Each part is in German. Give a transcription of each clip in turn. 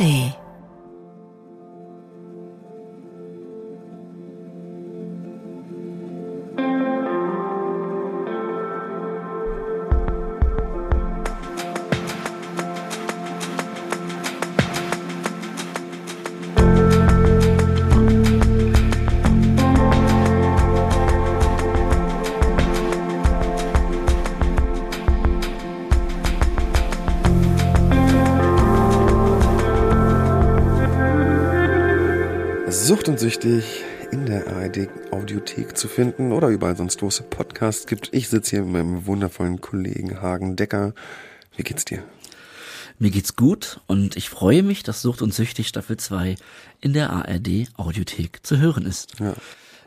ARD. Und süchtig in der ARD Audiothek zu finden oder überall sonst, wo es Podcasts gibt. Ich sitze hier mit meinem wundervollen Kollegen Hagen Decker. Wie geht's dir? Mir geht's gut und ich freue mich, dass Sucht und Süchtig Staffel 2 in der ARD Audiothek zu hören ist. Ja.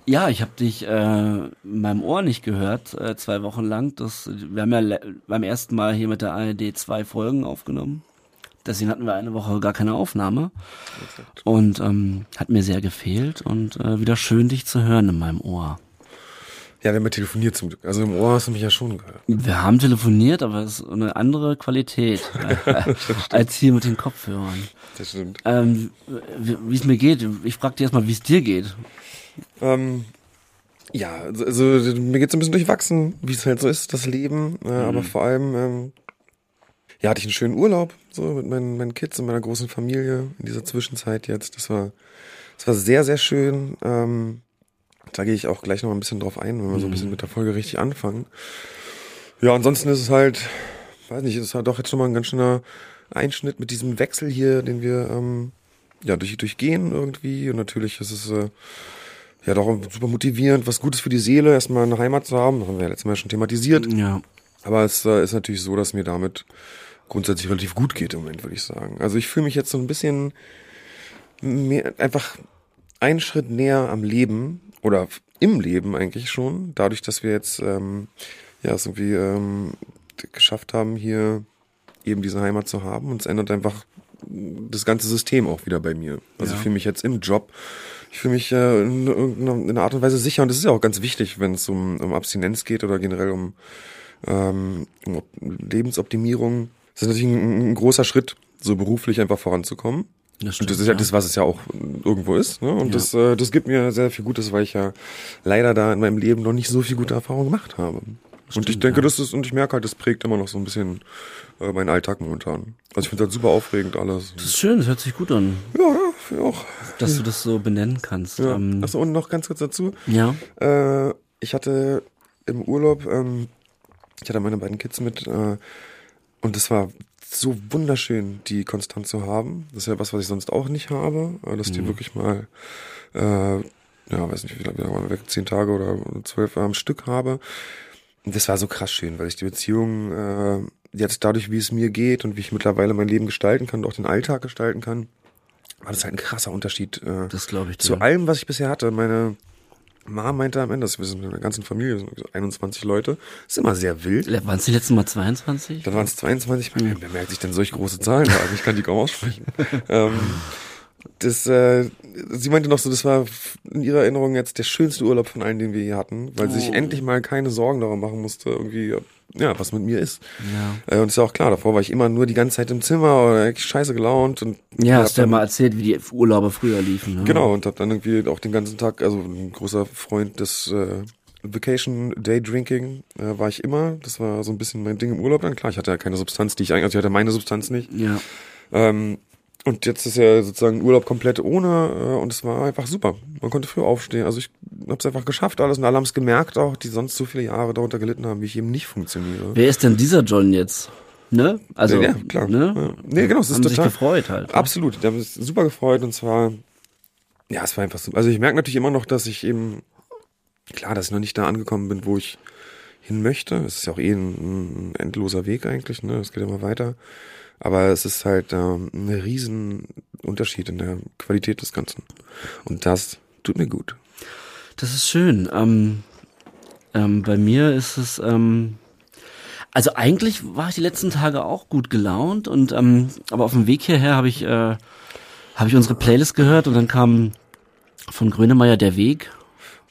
Ja, ich habe dich äh, in meinem Ohr nicht gehört, äh, zwei Wochen lang. Das, wir haben ja beim ersten Mal hier mit der ARD zwei Folgen aufgenommen. Deswegen hatten wir eine Woche gar keine Aufnahme. Und ähm, hat mir sehr gefehlt und äh, wieder schön, dich zu hören in meinem Ohr. Ja, wir haben ja telefoniert zum Glück. Also im Ohr hast du mich ja schon gehört. Wir haben telefoniert, aber es ist eine andere Qualität äh, als hier mit den Kopfhörern. Das stimmt. Ähm, wie es mir geht, ich frage dich erstmal, wie es dir geht. Ähm, ja, also, also mir geht's ein bisschen durchwachsen, wie es halt so ist, das Leben. Äh, Aber vor allem, ähm, ja, hatte ich einen schönen Urlaub, so mit meinen, meinen Kids und meiner großen Familie in dieser Zwischenzeit jetzt. Das war, das war sehr, sehr schön. Ähm, da gehe ich auch gleich noch ein bisschen drauf ein, wenn wir so ein bisschen mit der Folge richtig anfangen. Ja, ansonsten ist es halt, weiß nicht, es ist halt doch jetzt schon mal ein ganz schöner Einschnitt mit diesem Wechsel hier, den wir ähm, ja durch, durchgehen irgendwie. Und natürlich ist es äh, ja doch super motivierend, was Gutes für die Seele, erstmal eine Heimat zu haben. Das haben wir ja letztes Mal schon thematisiert. Ja. Aber es äh, ist natürlich so, dass mir damit grundsätzlich relativ gut geht im Moment, würde ich sagen. Also ich fühle mich jetzt so ein bisschen mehr, einfach einen Schritt näher am Leben oder im Leben eigentlich schon, dadurch, dass wir jetzt ähm, ja es irgendwie ähm, geschafft haben, hier eben diese Heimat zu haben. Und es ändert einfach das ganze System auch wieder bei mir. Also Ja. ich fühle mich jetzt im Job, ich fühle mich äh, in irgendeiner in einer Art und Weise sicher. Und das ist ja auch ganz wichtig, wenn es um, um Abstinenz geht oder generell um, ähm, um Op- Lebensoptimierung. Das ist natürlich ein, ein großer Schritt, so beruflich einfach voranzukommen. Das Und das ist ja das, was es ja auch irgendwo ist. Ne? Und Ja. das, äh, das gibt mir sehr viel Gutes, weil ich ja leider da in meinem Leben noch nicht so viel gute Erfahrungen gemacht habe. und ich Stimmt, denke, ja. das ist, und ich merke halt, das prägt immer noch so ein bisschen äh, meinen Alltag momentan. Also ich finde das super aufregend alles. Das ist schön, das hört sich gut an, Ja, ja, auch. dass du das so benennen kannst. Ja. Ähm, Achso, und noch ganz kurz dazu. ja. Äh, ich hatte im Urlaub, ähm, ich hatte meine beiden Kids mit äh, und es war so wunderschön, die konstant zu haben. Das ist ja was, was ich sonst auch nicht habe, äh, dass die wirklich mal, äh, ja, weiß nicht, wie lange wir waren weg, zehn Tage oder zwölf am Stück habe. Und das war so krass schön, weil ich die Beziehung äh, jetzt dadurch, wie es mir geht und wie ich mittlerweile mein Leben gestalten kann und auch den Alltag gestalten kann, war das halt ein krasser Unterschied äh, zu allem, was ich bisher hatte. Meine Mama meinte am Ende, dass wir sind mit einer ganzen Familie, so 21 Leute, ist immer sehr wild. Waren es die letzten Mal 22? Dann waren es 22, wer wer merkt sich denn solch große Zahlen? Also ich kann die kaum aussprechen. ähm, das, äh, sie meinte noch so, das war in ihrer Erinnerung jetzt der schönste Urlaub von allen, den wir hier hatten, weil sie sich Oh. endlich mal keine Sorgen darum machen musste, irgendwie, ja, was mit mir ist. Ja. Äh, und ist ja auch klar, davor war ich immer nur die ganze Zeit im Zimmer oder echt scheiße gelaunt und Ja, hast du ja mal erzählt, wie die Urlaube früher liefen. Ne? Genau, und hab dann irgendwie auch den ganzen Tag, also ein großer Freund des äh, Vacation Day Drinking äh, war ich immer. Das war so ein bisschen mein Ding im Urlaub dann. Klar, ich hatte ja keine Substanz, die ich eigentlich, also ich hatte meine Substanz nicht. Ja. Ähm, und jetzt ist ja sozusagen Urlaub komplett ohne äh, und es war einfach super. Man konnte früh aufstehen. Also ich hab's einfach geschafft alles und alle haben's gemerkt auch, die sonst so viele Jahre darunter gelitten haben, wie ich eben nicht funktioniere. Wer ist denn dieser John jetzt? Ne? Also, Ja, klar. Ne? Nee, genau, es ist Haben sich total- gefreut halt. ne? Absolut, die haben sich super gefreut und zwar, ja, es war einfach so. Also ich merke natürlich immer noch, dass ich eben, klar, dass ich noch nicht da angekommen bin, wo ich hin möchte. Es ist ja auch eh ein, ein endloser Weg eigentlich, ne? Es geht immer weiter. Aber es ist halt ähm, ein riesen Unterschied in der Qualität des Ganzen. Und das tut mir gut. Das ist schön. Ähm, ähm, bei mir ist es, ähm, also eigentlich war ich die letzten Tage auch gut gelaunt und ähm, aber auf dem Weg hierher habe ich äh, habe ich unsere Playlist gehört und dann kam von Grönemeyer der Weg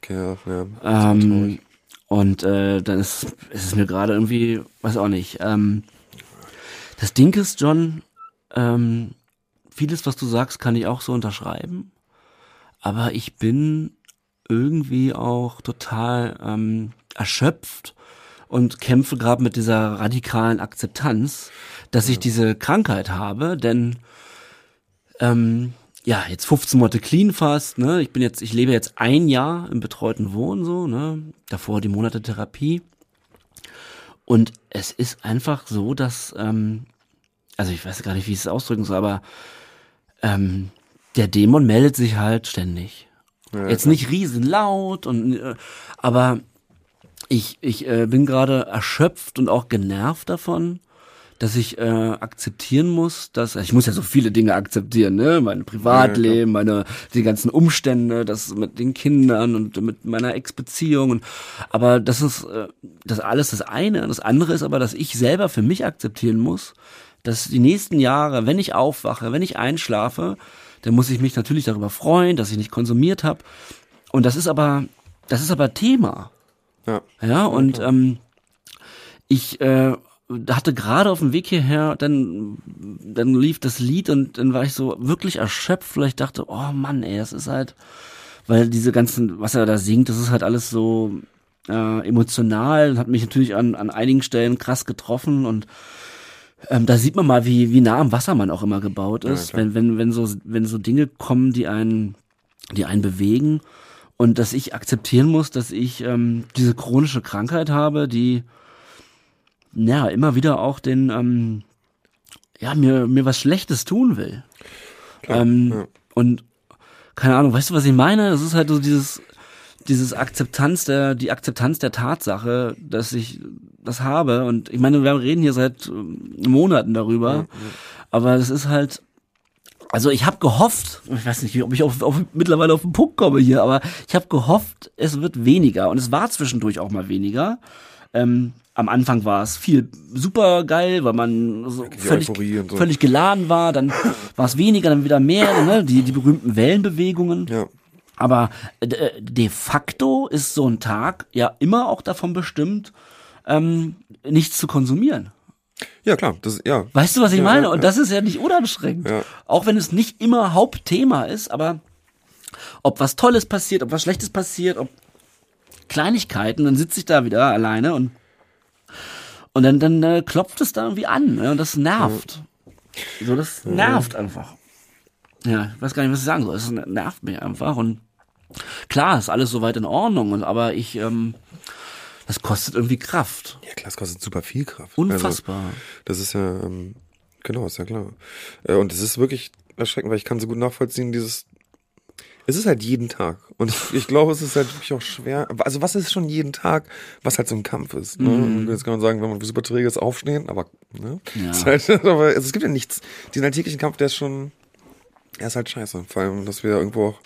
Okay, ja, ja. ähm, und äh, dann ist, ist es mir gerade irgendwie, weiß auch nicht. Ähm, das Ding ist, John, ähm, vieles, was du sagst, kann ich auch so unterschreiben. Aber ich bin irgendwie auch total ähm, erschöpft und kämpfe gerade mit dieser radikalen Akzeptanz, dass ich diese Krankheit habe, denn ähm, ja, jetzt 15 Monate clean fast, ne? Ich bin jetzt, ich lebe jetzt ein Jahr im betreuten Wohnen so, ne? Davor die Monate Therapie. Und es ist einfach so, dass, ähm, also ich weiß gar nicht, wie ich es ausdrücken soll, aber ähm, der Dämon meldet sich halt ständig. Ja, Jetzt nicht riesenlaut und äh, aber ich, ich äh, bin gerade erschöpft und auch genervt davon, dass ich äh, akzeptieren muss, dass ich muss ja so viele Dinge akzeptieren, ne, mein Privatleben, meine die ganzen Umstände, das mit den Kindern und mit meiner Ex-Beziehung und aber das ist äh, das alles das eine, das andere ist aber, dass ich selber für mich akzeptieren muss, dass die nächsten Jahre, wenn ich aufwache, wenn ich einschlafe, dann muss ich mich natürlich darüber freuen, dass ich nicht konsumiert habe und das ist aber das ist aber Thema. Ja. Ja, und ähm, ich äh, hatte gerade auf dem Weg hierher, dann, dann lief das Lied und dann war ich so wirklich erschöpft, weil ich dachte, oh Mann, ey, das ist halt, weil diese ganzen, was er da singt, das ist halt alles so äh, emotional, hat mich natürlich an, an einigen Stellen krass getroffen und ähm, da sieht man mal, wie, wie nah am Wasser man auch immer gebaut ist, Ja, wenn, wenn, wenn so, wenn so Dinge kommen, die einen, die einen bewegen und dass ich akzeptieren muss, dass ich ähm, diese chronische Krankheit habe, die ja immer wieder auch den ähm, ja mir mir was Schlechtes tun will. ähm, ja. Und keine Ahnung, weißt du, was ich meine? Es ist halt so dieses dieses Akzeptanz der die Akzeptanz der Tatsache, dass ich das habe und ich meine, wir reden hier seit ähm, Monaten darüber, aber es ist halt also ich habe gehofft, ich weiß nicht, ob ich auf, auf, mittlerweile auf den Punkt komme hier, aber ich habe gehofft, es wird weniger und es war zwischendurch auch mal weniger. Ähm, am Anfang war es viel super geil, weil man so völlig, so. völlig geladen war, dann war es weniger, dann wieder mehr, ne? die, die berühmten Wellenbewegungen. Ja. Aber äh, de facto ist so ein Tag ja immer auch davon bestimmt, ähm, nichts zu konsumieren. Ja, klar, das, ja. Weißt du, was ich Ja, meine? ja, Und das ist ja nicht unanstrengend. Auch wenn es nicht immer Hauptthema ist, aber ob was Tolles passiert, ob was Schlechtes passiert, ob Kleinigkeiten, dann sitze ich da wieder alleine und und dann dann äh, klopft es da irgendwie an ne? und das nervt. So, das nervt einfach. Ja, ich weiß gar nicht, was ich sagen soll. Es nervt mich einfach und klar, ist alles soweit in Ordnung, und aber ich, ähm, das kostet irgendwie Kraft. Ja, klar, es kostet super viel Kraft. Unfassbar. Also, das ist ja, ähm, genau, ist ja klar. Äh, und es ist wirklich erschreckend, weil ich kann so gut nachvollziehen, dieses, es ist halt jeden Tag. Und ich, glaube, es ist halt wirklich auch schwer. Also was ist schon jeden Tag, was halt so ein Kampf ist. Ne? Und Jetzt kann man sagen, wenn man super träge ist, aufstehen, aber ne? Ja. Ist halt, aber also es gibt ja nichts. Diesen alltäglichen Kampf, der ist schon, er ist halt scheiße. Vor allem, dass wir irgendwo auch,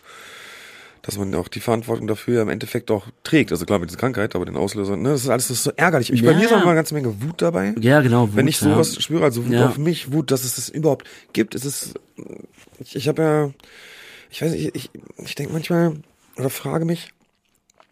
dass man auch die Verantwortung dafür im Endeffekt auch trägt. Also klar mit dieser Krankheit, aber den Auslöser, ne? Das ist alles das ist so ärgerlich. Ich, Bei Ja. mir ist auch mal eine ganze Menge Wut dabei. Ja, genau. Wenn Wut, ich sowas ja. spüre, also Wut Ja. auf mich, Wut, dass es das überhaupt gibt, es ist, ich, ich habe ja, ich weiß nicht, ich, ich denke manchmal oder frage mich,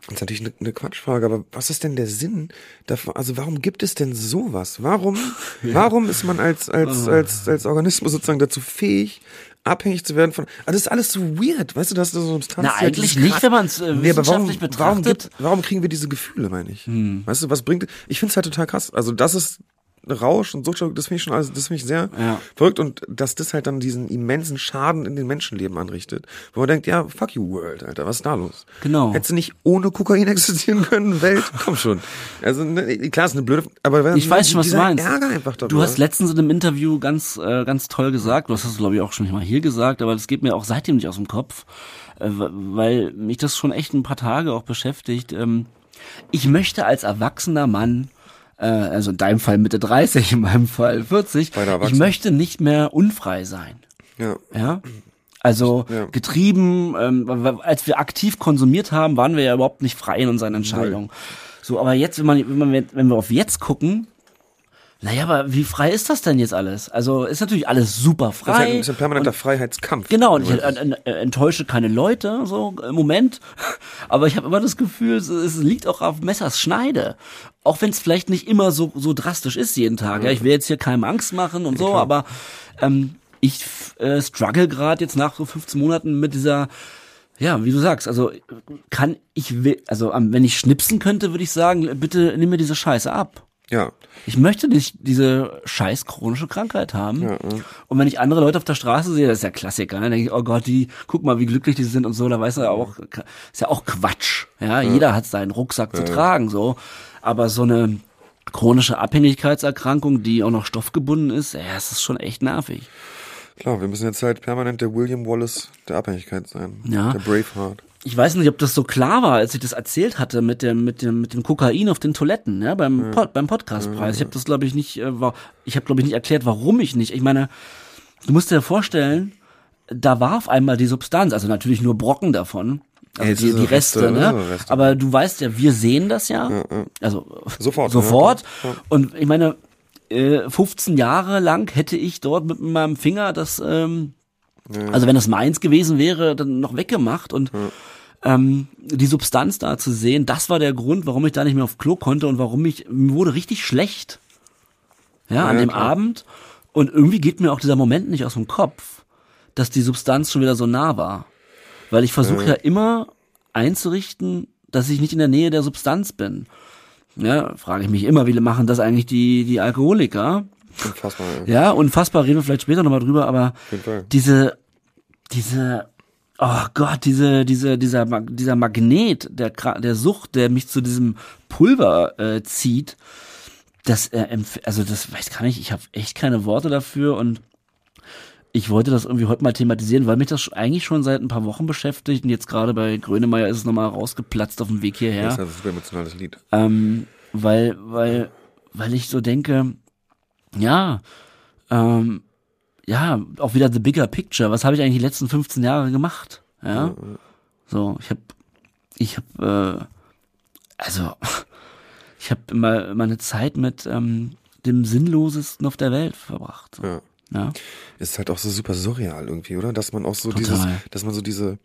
das ist natürlich eine, eine Quatschfrage, aber was ist denn der Sinn davon? Also warum gibt es denn sowas? Warum, warum ist man als, als, als, als Organismus sozusagen dazu fähig, abhängig zu werden von, also das ist alles so weird, weißt du, dass du so Substanz. Na, eigentlich nicht, wenn man es äh, Nee, warum, wissenschaftlich warum, betrachtet. gibt, warum kriegen wir diese Gefühle, meine ich? Hm. Weißt du, was bringt, ich finde es halt total krass. Also das ist Rausch und Suchtstoff, das finde ich schon alles, das finde ich sehr Ja. verrückt und dass das halt dann diesen immensen Schaden in den Menschenleben anrichtet. Wo man denkt, ja, fuck you world, Alter, was ist da los? Genau. Hättest du nicht ohne Kokain existieren können, Welt? Komm schon. Also, ne, klar, ist eine blöde, aber Ich weiß schon, was du meinst. Ärger einfach darüber. Du hast letztens in einem Interview ganz, äh, ganz toll gesagt, du hast das glaube ich auch schon mal hier gesagt, aber das geht mir auch seitdem nicht aus dem Kopf, äh, weil mich das schon echt ein paar Tage auch beschäftigt. Ähm, ich möchte als erwachsener Mann, äh, also in deinem Fall Mitte 30, in meinem Fall 40, Beide ich möchte nicht mehr unfrei sein. ja. Ja. Also Ja. getrieben, ähm, als wir aktiv konsumiert haben, waren wir ja überhaupt nicht frei in unseren Entscheidungen. So, aber jetzt, wenn man, wenn man, wenn wir auf jetzt gucken, naja, aber wie frei ist das denn jetzt alles? Also ist natürlich alles super Das ist halt frei. ein permanenter Freiheitskampf. Genau, und ich äh, enttäusche keine Leute, so im Moment. Aber ich habe immer das Gefühl, es, liegt auch auf Messers Schneide. Auch wenn es vielleicht nicht immer so, so drastisch ist jeden Tag. Ja, ich will jetzt hier keinem Angst machen und so, aber ähm, ich äh, struggle gerade jetzt nach so 15 Monaten mit dieser ja, wie du sagst, also kann ich will, also wenn ich schnipsen könnte, würde ich sagen, bitte nimm mir diese Scheiße ab. Ja. Ich möchte nicht diese scheiß chronische Krankheit haben. Ja, ja. Und wenn ich andere Leute auf der Straße sehe, das ist ja Klassiker, ne? dann denke ich, oh Gott, die, guck mal, wie glücklich die sind und so, da weiß er auch, ist ja auch Quatsch. Ja, ja. jeder hat seinen Rucksack zu tragen, so. Aber so eine chronische Abhängigkeitserkrankung, die auch noch stoffgebunden ist, ja, das ist schon echt nervig. Klar, wir müssen jetzt halt permanent der William Wallace der Abhängigkeit sein. Ja. Der Braveheart. Ich weiß nicht, ob das so klar war, als ich das erzählt hatte mit dem mit dem mit dem Kokain auf den Toiletten, ja, beim Pod, beim Podcastpreis. Ich habe das glaube ich nicht äh, war, ich habe glaube ich nicht erklärt, warum ich nicht. Ich meine, du musst dir vorstellen, da war auf einmal die Substanz, also natürlich nur Brocken davon. Also die, die Reste, Reste, ne? Reste. Aber du weißt ja, wir sehen das ja. ja, ja. Also sofort. Sofort. Ja, Und ich meine, 15 äh, Jahre lang hätte ich dort mit meinem Finger das, ähm, also wenn das meins gewesen wäre, dann noch weggemacht und ja. Ähm, die Substanz da zu sehen, das war der Grund, warum ich da nicht mehr auf Klo konnte und warum ich, mir wurde richtig schlecht. Ja, ja an dem klar. Abend. Und irgendwie geht mir auch dieser Moment nicht aus dem Kopf, dass die Substanz schon wieder so nah war. Weil ich versuche ja immer einzurichten, dass ich nicht in der Nähe der Substanz bin. Ja, frage ich mich immer, wie machen das eigentlich die, die Alkoholiker? Unfassbar. Ja, ja unfassbar, reden wir vielleicht später nochmal drüber, aber diese, diese, oh Gott, diese, diese, dieser, dieser Magnet der, der Sucht, der mich zu diesem Pulver äh, zieht, das, äh, also das weiß gar nicht, ich habe echt keine Worte dafür und ich wollte das irgendwie heute mal thematisieren, weil mich das eigentlich schon seit ein paar Wochen beschäftigt und jetzt gerade bei Grönemeyer ist es nochmal rausgeplatzt auf dem Weg hierher. Das ist ein super emotionales Lied. Ähm, weil, weil, weil ich so denke, ja, ähm, ja, auch wieder the bigger picture. Was habe ich eigentlich die letzten 15 Jahre gemacht? Ja, so, ich habe, ich habe, äh, also, ich habe immer meine Zeit mit ähm, dem sinnlosesten auf der Welt verbracht. So. Ja. Ja. Ist halt auch so super surreal irgendwie, oder? Dass man auch so Total. dieses, dass man so diese,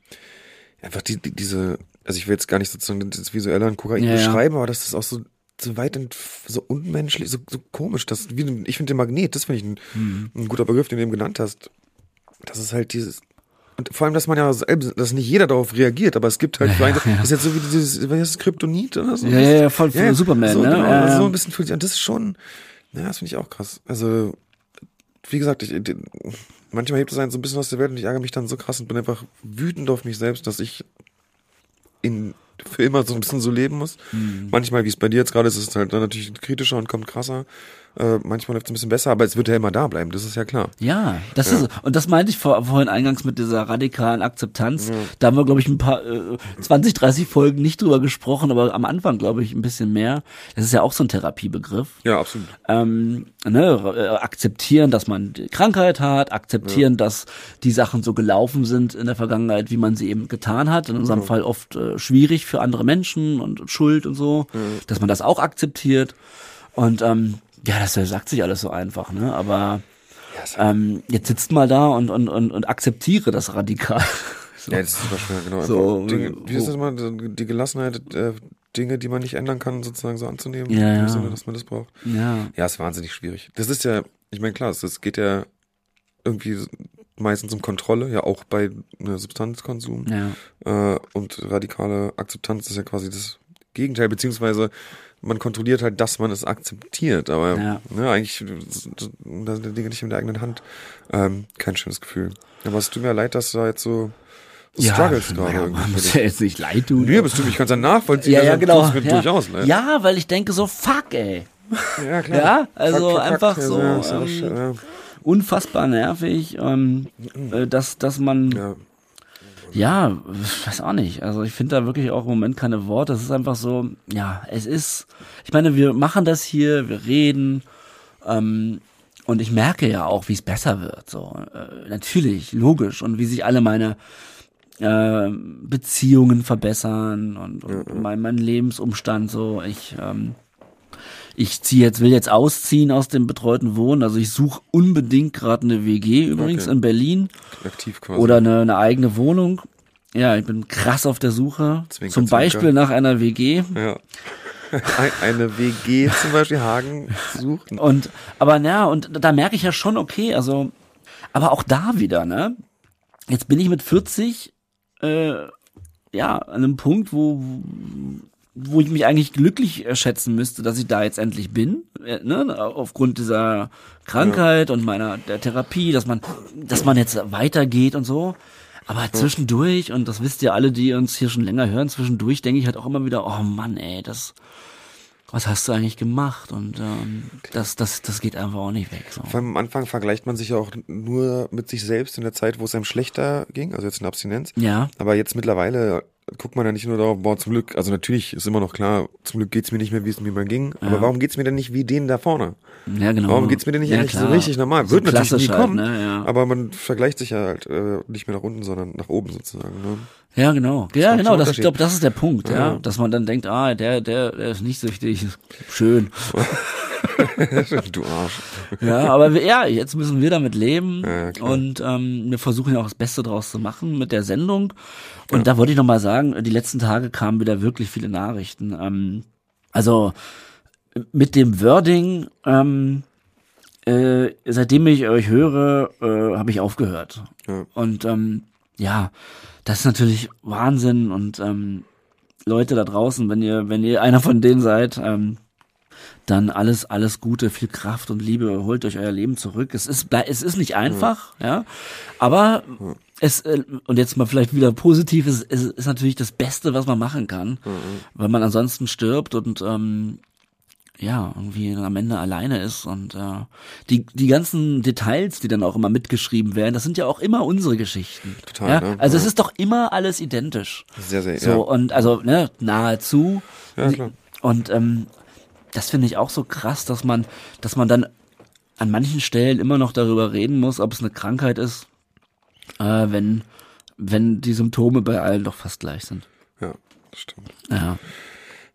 einfach die, die, diese, also ich will jetzt gar nicht sozusagen das visuelle an Kokain ja, beschreiben, ja. aber dass das auch so so weit so unmenschlich, so, so komisch, das, wie, ich finde den Magnet, das finde ich ein, mhm. ein guter Begriff, den du eben genannt hast. Das ist halt dieses, und vor allem, dass man ja, dass nicht jeder darauf reagiert, aber es gibt halt, ja, ja, ja. ist jetzt so wie dieses, was ist Kryptonit oder so? Ja, ja, ja, voll, voll ja, Superman, so, ne? Genau, ja, so ein bisschen für das ist schon, ja, das finde ich auch krass. Also, wie gesagt, ich, die, manchmal hebt es einen so ein bisschen aus der Welt und ich ärgere mich dann so krass und bin einfach wütend auf mich selbst, dass ich in für immer so ein bisschen so leben muss. Mhm. Manchmal, wie es bei dir jetzt gerade ist, ist es halt dann natürlich kritischer und kommt krasser. Äh, manchmal läuft es ein bisschen besser, aber es wird ja immer da bleiben, das ist ja klar. Ja, das ja. ist, und das meinte ich vor, vorhin eingangs mit dieser radikalen Akzeptanz. Ja. Da haben wir, glaube ich, ein paar, äh, 20, 30 Folgen nicht drüber gesprochen, aber am Anfang, glaube ich, ein bisschen mehr. Das ist ja auch so ein Therapiebegriff. Ja, absolut. Ähm, ne, äh, akzeptieren, dass man Krankheit hat, akzeptieren, ja. dass die Sachen so gelaufen sind in der Vergangenheit, wie man sie eben getan hat. In unserem Fall oft äh, schwierig für andere Menschen und, und Schuld und so, dass man das auch akzeptiert. Und ähm, ja, das sagt sich alles so einfach, ne? Aber ähm, jetzt sitzt mal da und, und, und, und akzeptiere das radikal. so. Ja, das ist super schwer, genau. So, Dinge, wie ist das mal? Die Gelassenheit, äh, Dinge, die man nicht ändern kann, sozusagen so anzunehmen, ja, im ja. Sinne, dass man das braucht. Ja. Ja, ist wahnsinnig schwierig. Das ist ja, ich meine, klar, es geht ja irgendwie meistens um Kontrolle, ja auch bei ne, Substanzkonsum. Ja. Äh, und radikale Akzeptanz ist ja quasi das Gegenteil, beziehungsweise man kontrolliert halt, dass man es akzeptiert. Aber ja. ne, eigentlich da sind die Dinge nicht in der eigenen Hand. Ähm, kein schönes Gefühl. Aber es tut mir leid, dass du da jetzt so ja, struggles gerade ja, irgendwie. Muss ja jetzt nicht leid tun. Nee, bist du, ich kann es dann nachvollziehen. Ja, ja, genau. Ja. Durchaus leid. ja, weil ich denke so, fuck, ey. Ja, klar. Ja, also fuck, fuck, einfach fuck. so ja, ähm, ja. unfassbar nervig, ähm, äh, dass, dass man ja. Weiß auch nicht. Also ich finde da wirklich auch im Moment keine Worte. Es ist einfach so, ja, es ist, ich meine, wir machen das hier, wir reden, ähm, und ich merke ja auch, wie es besser wird. So, äh, natürlich, logisch. Und wie sich alle meine äh, Beziehungen verbessern und, und mhm. mein, mein Lebensumstand so. Ich ähm, ich ziehe jetzt, will jetzt ausziehen aus dem betreuten Wohnen. Also ich suche unbedingt gerade eine WG übrigens okay. in Berlin. Aktiv quasi. Oder eine, eine eigene Wohnung. Ja, ich bin krass auf der Suche. Zwinker, zum Beispiel Zwinker. nach einer WG. Ja. eine WG zum Beispiel Hagen suchen. Und aber na und da merke ich ja schon okay, also Aber auch da wieder, ne? Jetzt bin ich mit 40 äh, ja an einem Punkt, wo wo ich mich eigentlich glücklich schätzen müsste, dass ich da jetzt endlich bin, äh, ne? aufgrund dieser Krankheit ja. und meiner der Therapie, dass man, dass man jetzt weitergeht und so. Aber zwischendurch, und das wisst ihr alle, die uns hier schon länger hören, zwischendurch denke ich halt auch immer wieder, oh Mann, ey, das, was hast du eigentlich gemacht? Und ähm, das, das, das geht einfach auch nicht weg. So. Vor allem am Anfang vergleicht man sich ja auch nur mit sich selbst in der Zeit, wo es einem schlechter ging, also jetzt in Abstinenz. Ja. Aber jetzt mittlerweile guckt man ja nicht nur darauf, boah, zum Glück, also natürlich ist immer noch klar, zum Glück geht's mir nicht mehr, wie es mir mal ging, ja. aber warum geht's mir denn nicht wie denen da vorne? Ja, genau. Warum geht's mir denn nicht ja, so richtig normal? So Wird natürlich nie halt, kommen, ne? ja. aber man vergleicht sich ja halt äh, nicht mehr nach unten, sondern nach oben sozusagen. Ne? Ja, genau. Ja, genau. Das, ich glaube, das ist der Punkt, ja. ja. Dass man dann denkt, ah, der, der, der ist nicht süchtig. Schön. du Arsch. Ja, aber wir, ja, jetzt müssen wir damit leben ja, und ähm, wir versuchen ja auch das Beste draus zu machen mit der Sendung. Und ja. da wollte ich nochmal sagen, die letzten Tage kamen wieder wirklich viele Nachrichten. Ähm, also mit dem Wording, ähm, äh, seitdem ich euch höre, äh, habe ich aufgehört. Und ähm, ja, das ist natürlich Wahnsinn und ähm, Leute da draußen, wenn ihr, wenn ihr einer von denen seid, ähm, dann alles, alles Gute, viel Kraft und Liebe, holt euch euer Leben zurück. Es ist, es ist nicht einfach, ja, ja aber ja. es, äh, und jetzt mal vielleicht wieder positiv, es, es ist natürlich das Beste, was man machen kann, mhm. weil man ansonsten stirbt und ähm, ja, irgendwie am Ende alleine ist und äh, die die ganzen Details, die dann auch immer mitgeschrieben werden, das sind ja auch immer unsere Geschichten. Total. Ja? Ne? Also ja. es ist doch immer alles identisch. Sehr, sehr. So ja. und also ne nahezu. Ja, klar. Und ähm, das finde ich auch so krass, dass man, dass man dann an manchen Stellen immer noch darüber reden muss, ob es eine Krankheit ist, äh, wenn, wenn die Symptome bei allen doch fast gleich sind. Ja, das stimmt. Ja.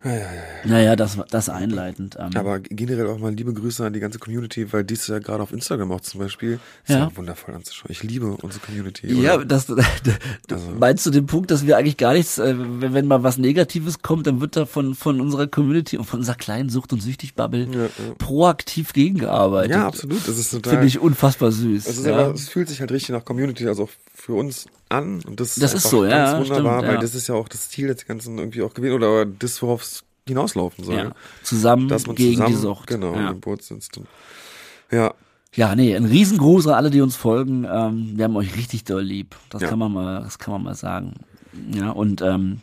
Ja, ja, ja. Naja, das, das einleitend. Ähm. Aber generell auch mal liebe Grüße an die ganze Community, weil dies ja gerade auf Instagram auch zum Beispiel ist ja. ja wundervoll anzuschauen. Ich liebe unsere Community. Ja, das, also. meinst du den Punkt, dass wir eigentlich gar nichts, äh, wenn, wenn mal was Negatives kommt, dann wird da von, von unserer Community und von unserer kleinen Sucht- und Süchtig-Bubble ja, ja. proaktiv gegengearbeitet. Ja, absolut. Das ist total. Finde ich unfassbar süß. Es, ist aber, es fühlt sich halt richtig nach Community, also auch für uns an. Und das, das ist, ist so, ganz ja. wunderbar, stimmt, weil das ist ja auch das Ziel des Ganzen irgendwie auch gewesen oder das, worauf es hinauslaufen soll. Ja. Zusammen Dass man gegen zusammen, die Sucht. Genau, ja. im Boot sitzt. Und, ja. Ja, nee, ein Riesengruß an alle, die uns folgen. Ähm, wir haben euch richtig doll lieb. Das Ja. kann man mal, das kann man mal sagen. Ja, und ähm,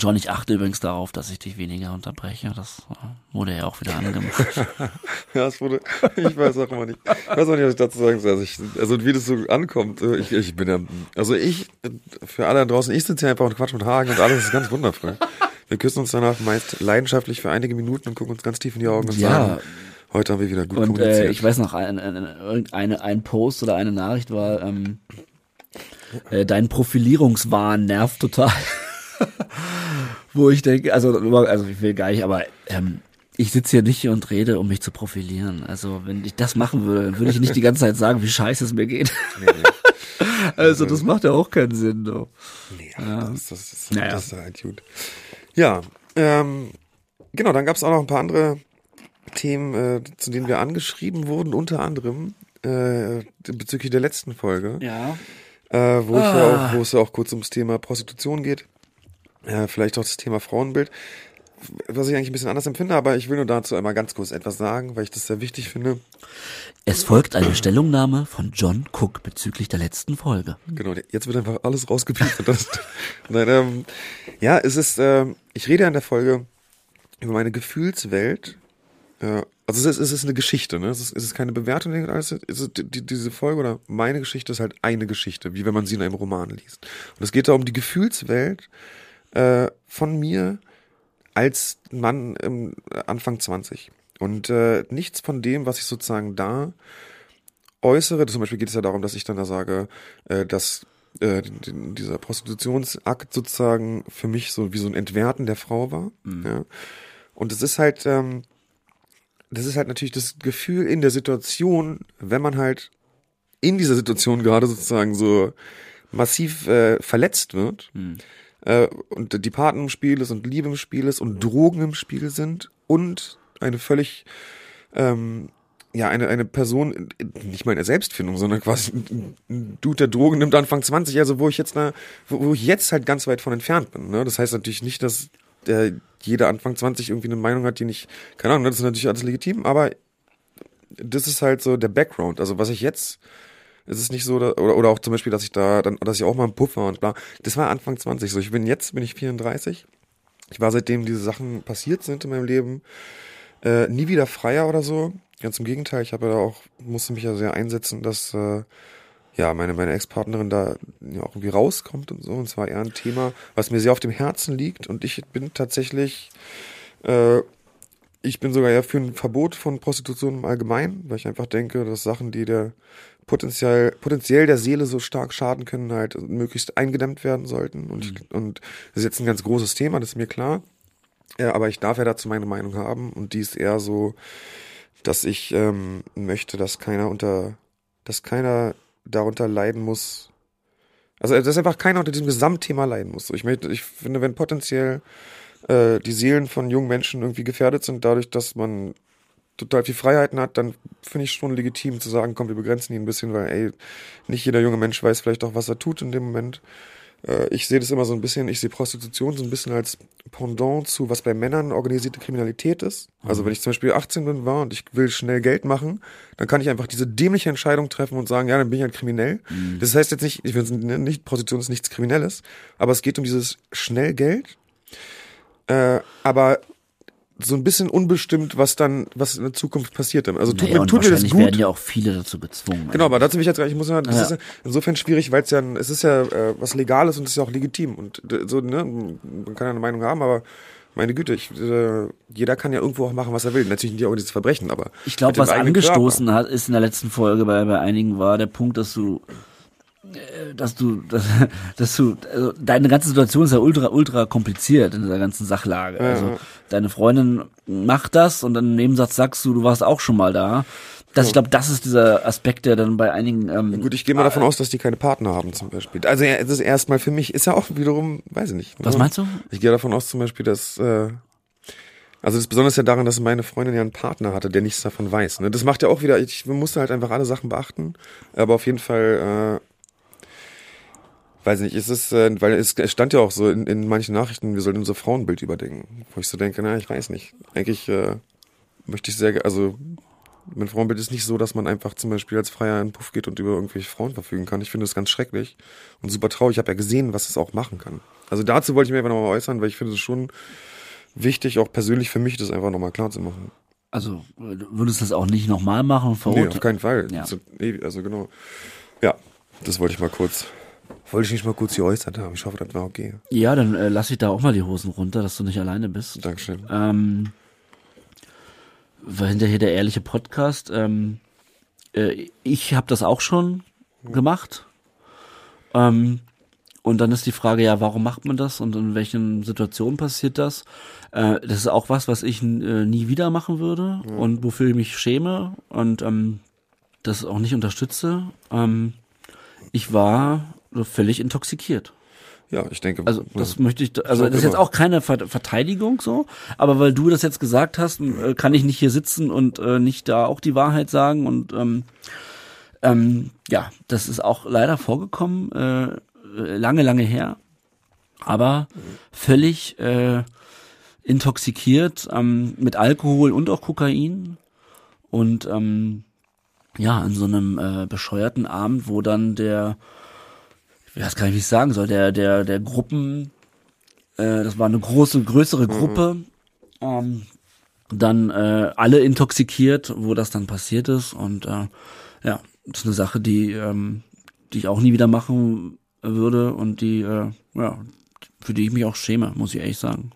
John, ich achte übrigens darauf, dass ich dich weniger unterbreche. Das äh, wurde ja auch wieder angemacht. Ja, es wurde, ich weiß auch immer nicht, ich weiß auch nicht, was ich dazu sagen soll. Also, ich, also wie das so ankommt, äh, ich, ich bin ja, also ich, für alle da draußen, ich sitze hier einfach und quatsch mit Hagen und alles ist ganz wundervoll. Wir küssen uns danach meist leidenschaftlich für einige Minuten und gucken uns ganz tief in die Augen und Ja. sagen, heute haben wir wieder gut Und kommuniziert. äh, ich weiß noch, ein, ein, irgendeine, ein Post oder eine Nachricht war, ähm, äh, dein Profilierungswahn nervt total. Wo ich denke, also, also ich will gar nicht, aber ähm, ich sitze hier nicht hier und rede, um mich zu profilieren. Also wenn ich das machen würde, dann würde ich nicht die ganze Zeit sagen, wie scheiße es mir geht. nee, nee. Also das macht ja auch keinen Sinn. So. Nee, Ja. das, das, ist, Naja. das ist halt gut. Ja, ähm, genau, dann gab es auch noch ein paar andere Themen, äh, zu denen wir angeschrieben wurden, unter anderem äh, bezüglich der letzten Folge, Ja. äh, wo, ich ja Ah. auch, wo es ja auch kurz ums Thema Prostitution geht, äh, vielleicht auch das Thema Frauenbild, was ich eigentlich ein bisschen anders empfinde, aber ich will nur dazu einmal ganz kurz etwas sagen, weil ich das sehr wichtig finde. Es folgt eine Stellungnahme von John Cook bezüglich der letzten Folge. Genau, jetzt wird einfach alles rausgepiept. nein, ähm, ja, es ist, ähm, ich rede ja in der Folge über meine Gefühlswelt. Äh, also es ist, es ist eine Geschichte, ne? Es ist, es ist keine Bewertung, alles. Es ist, die, diese Folge oder meine Geschichte ist halt eine Geschichte, wie wenn man sie in einem Roman liest. Und es geht da um die Gefühlswelt äh, von mir als Mann im Anfang 20. Und äh, nichts von dem, was ich sozusagen da äußere, zum Beispiel geht es ja darum, dass ich dann da sage, äh, dass äh, die- dieser Prostitutionsakt sozusagen für mich so wie so ein Entwerten der Frau war. Ja. Und es ist halt, ähm, das ist halt natürlich das Gefühl in der Situation, wenn man halt in dieser Situation gerade sozusagen so massiv äh, verletzt wird äh, und die Partner im Spiel ist und Liebe im Spiel ist und Drogen im Spiel sind und eine völlig ähm, ja, eine, eine Person, nicht mal in der Selbstfindung, sondern quasi ein, Dude, der Drogen nimmt Anfang 20, also wo ich jetzt, na, wo, wo ich jetzt halt ganz weit von entfernt bin. Ne? Das heißt natürlich nicht, dass der jeder Anfang 20 irgendwie eine Meinung hat, die nicht, keine Ahnung, das ist natürlich alles legitim, aber das ist halt so der Background. Also was ich jetzt, es ist nicht so, oder, oder auch zum Beispiel, dass ich da, dann, dass ich auch mal einen Puffer und bla. Das war Anfang 20. So, ich bin jetzt, bin ich 34. Ich war seitdem diese Sachen passiert sind in meinem Leben, äh, nie wieder freier oder so. Ganz im Gegenteil, ich habe ja auch, musste mich ja sehr einsetzen, dass äh, ja meine, meine Ex-Partnerin da ja auch irgendwie rauskommt und so. Und zwar eher ein Thema, was mir sehr auf dem Herzen liegt. Und ich bin tatsächlich, äh, ich bin sogar eher für ein Verbot von Prostitution im Allgemeinen, weil ich einfach denke, dass Sachen, die der potenziell, potenziell der Seele so stark schaden können, halt möglichst eingedämmt werden sollten. Und, ich, und das ist jetzt ein ganz großes Thema, das ist mir klar. Ja, aber ich darf ja dazu meine Meinung haben und die ist eher so, dass ich ähm, möchte, dass keiner unter, dass keiner darunter leiden muss. Also dass einfach keiner unter diesem Gesamtthema leiden muss. Ich möchte, ich finde, wenn potenziell äh, die Seelen von jungen Menschen irgendwie gefährdet sind, dadurch, dass man total viel Freiheiten hat, dann finde ich schon legitim zu sagen, komm, wir begrenzen ihn ein bisschen, weil ey, nicht jeder junge Mensch weiß vielleicht auch, was er tut in dem Moment. Äh, ich sehe das immer so ein bisschen, ich sehe Prostitution so ein bisschen als Pendant zu, was bei Männern organisierte Kriminalität ist. Also wenn ich zum Beispiel 18 bin war und ich will schnell Geld machen, dann kann ich einfach diese dämliche Entscheidung treffen und sagen, ja, dann bin ich halt kriminell. Das heißt jetzt nicht, ich will nicht, Prostitution ist nichts Kriminelles, aber es geht um dieses Schnellgeld. Äh, aber so ein bisschen unbestimmt, was dann, was in der Zukunft passiert. Also tut, Naja, mir, tut mir das gut. werden ja auch viele dazu gezwungen. Genau, aber dazu will ich jetzt ich muss ja, das Ja. ist ja insofern schwierig, weil es ja, es ist ja äh, was Legales und es ist ja auch legitim und so, ne, man kann ja eine Meinung haben, aber meine Güte, ich, äh, jeder kann ja irgendwo auch machen, was er will. Natürlich nicht auch dieses Verbrechen, aber Ich glaube, was angestoßen hat, ist in der letzten Folge bei, bei einigen war der Punkt, dass du, äh, dass du, dass, dass du, also deine ganze Situation ist ja ultra, ultra kompliziert in dieser ganzen Sachlage. Also ja. Deine Freundin macht das und dann im Nebensatz sagst du, du warst auch schon mal da. Das, ich glaube, das ist dieser Aspekt, der dann bei einigen, ähm, Gut, ich gehe mal davon aus, dass die keine Partner haben zum Beispiel. Also ja, das ist erstmal für mich, ist ja auch wiederum, weiß ich nicht. was ne? meinst du? Ich gehe davon aus zum Beispiel, dass äh, also das Besondere ist ja daran, dass meine Freundin ja einen Partner hatte, der nichts davon weiß. Ne? Das macht ja auch wieder, ich musste halt einfach alle Sachen beachten, aber auf jeden Fall, äh, weiß nicht, ist es, äh, weil es, stand ja auch so in, in manchen Nachrichten, wir sollten unser Frauenbild überdenken, wo ich so denke, na, ich weiß nicht. Eigentlich äh, möchte ich sehr, also mein Frauenbild ist nicht so, dass man einfach zum Beispiel als Freier in den Puff geht und über irgendwelche Frauen verfügen kann. Ich finde das ganz schrecklich und super traurig. Ich habe ja gesehen, was es auch machen kann. Also dazu wollte ich mir einfach nochmal äußern, weil ich finde es schon wichtig, auch persönlich für mich, das einfach nochmal klar zu machen. Also, äh, du würdest das auch nicht nochmal machen, Nee, auf keinen Fall. Ja. Also, also genau. Ja, das wollte ich mal kurz, wollte ich nicht mal kurz geäußert haben. Ich hoffe, das war okay. Ja, dann äh, lass ich da auch mal die Hosen runter, dass du nicht alleine bist. Dankeschön. Ähm, war hinterher der ehrliche Podcast. Ähm, äh, ich habe das auch schon gemacht. Ähm, und dann ist die Frage, ja, warum macht man das und in welchen Situationen passiert das? Äh, das ist auch was, was ich äh, nie wieder machen würde und wofür ich mich schäme und ähm, das auch nicht unterstütze. Ähm, ich war völlig intoxikiert. Ja, ich denke. Also das möchte ich, also So das ist jetzt immer. auch keine Ver Verteidigung so, aber weil du das jetzt gesagt hast, äh, kann ich nicht hier sitzen und äh, nicht da auch die Wahrheit sagen und ähm, ähm, ja, das ist auch leider vorgekommen, äh, lange, lange her, aber völlig äh, intoxikiert ähm, mit Alkohol und auch Kokain und ähm, ja, an so einem äh, bescheuerten Abend, wo dann der ich weiß gar nicht, wie ich sagen soll, der, der, der Gruppen, äh, das war eine große, größere Gruppe, ähm, dann äh, alle intoxikiert, wo das dann passiert ist. Und äh, ja, das ist eine Sache, die, ähm, die ich auch nie wieder machen würde und die, äh, ja, für die ich mich auch schäme, muss ich ehrlich sagen.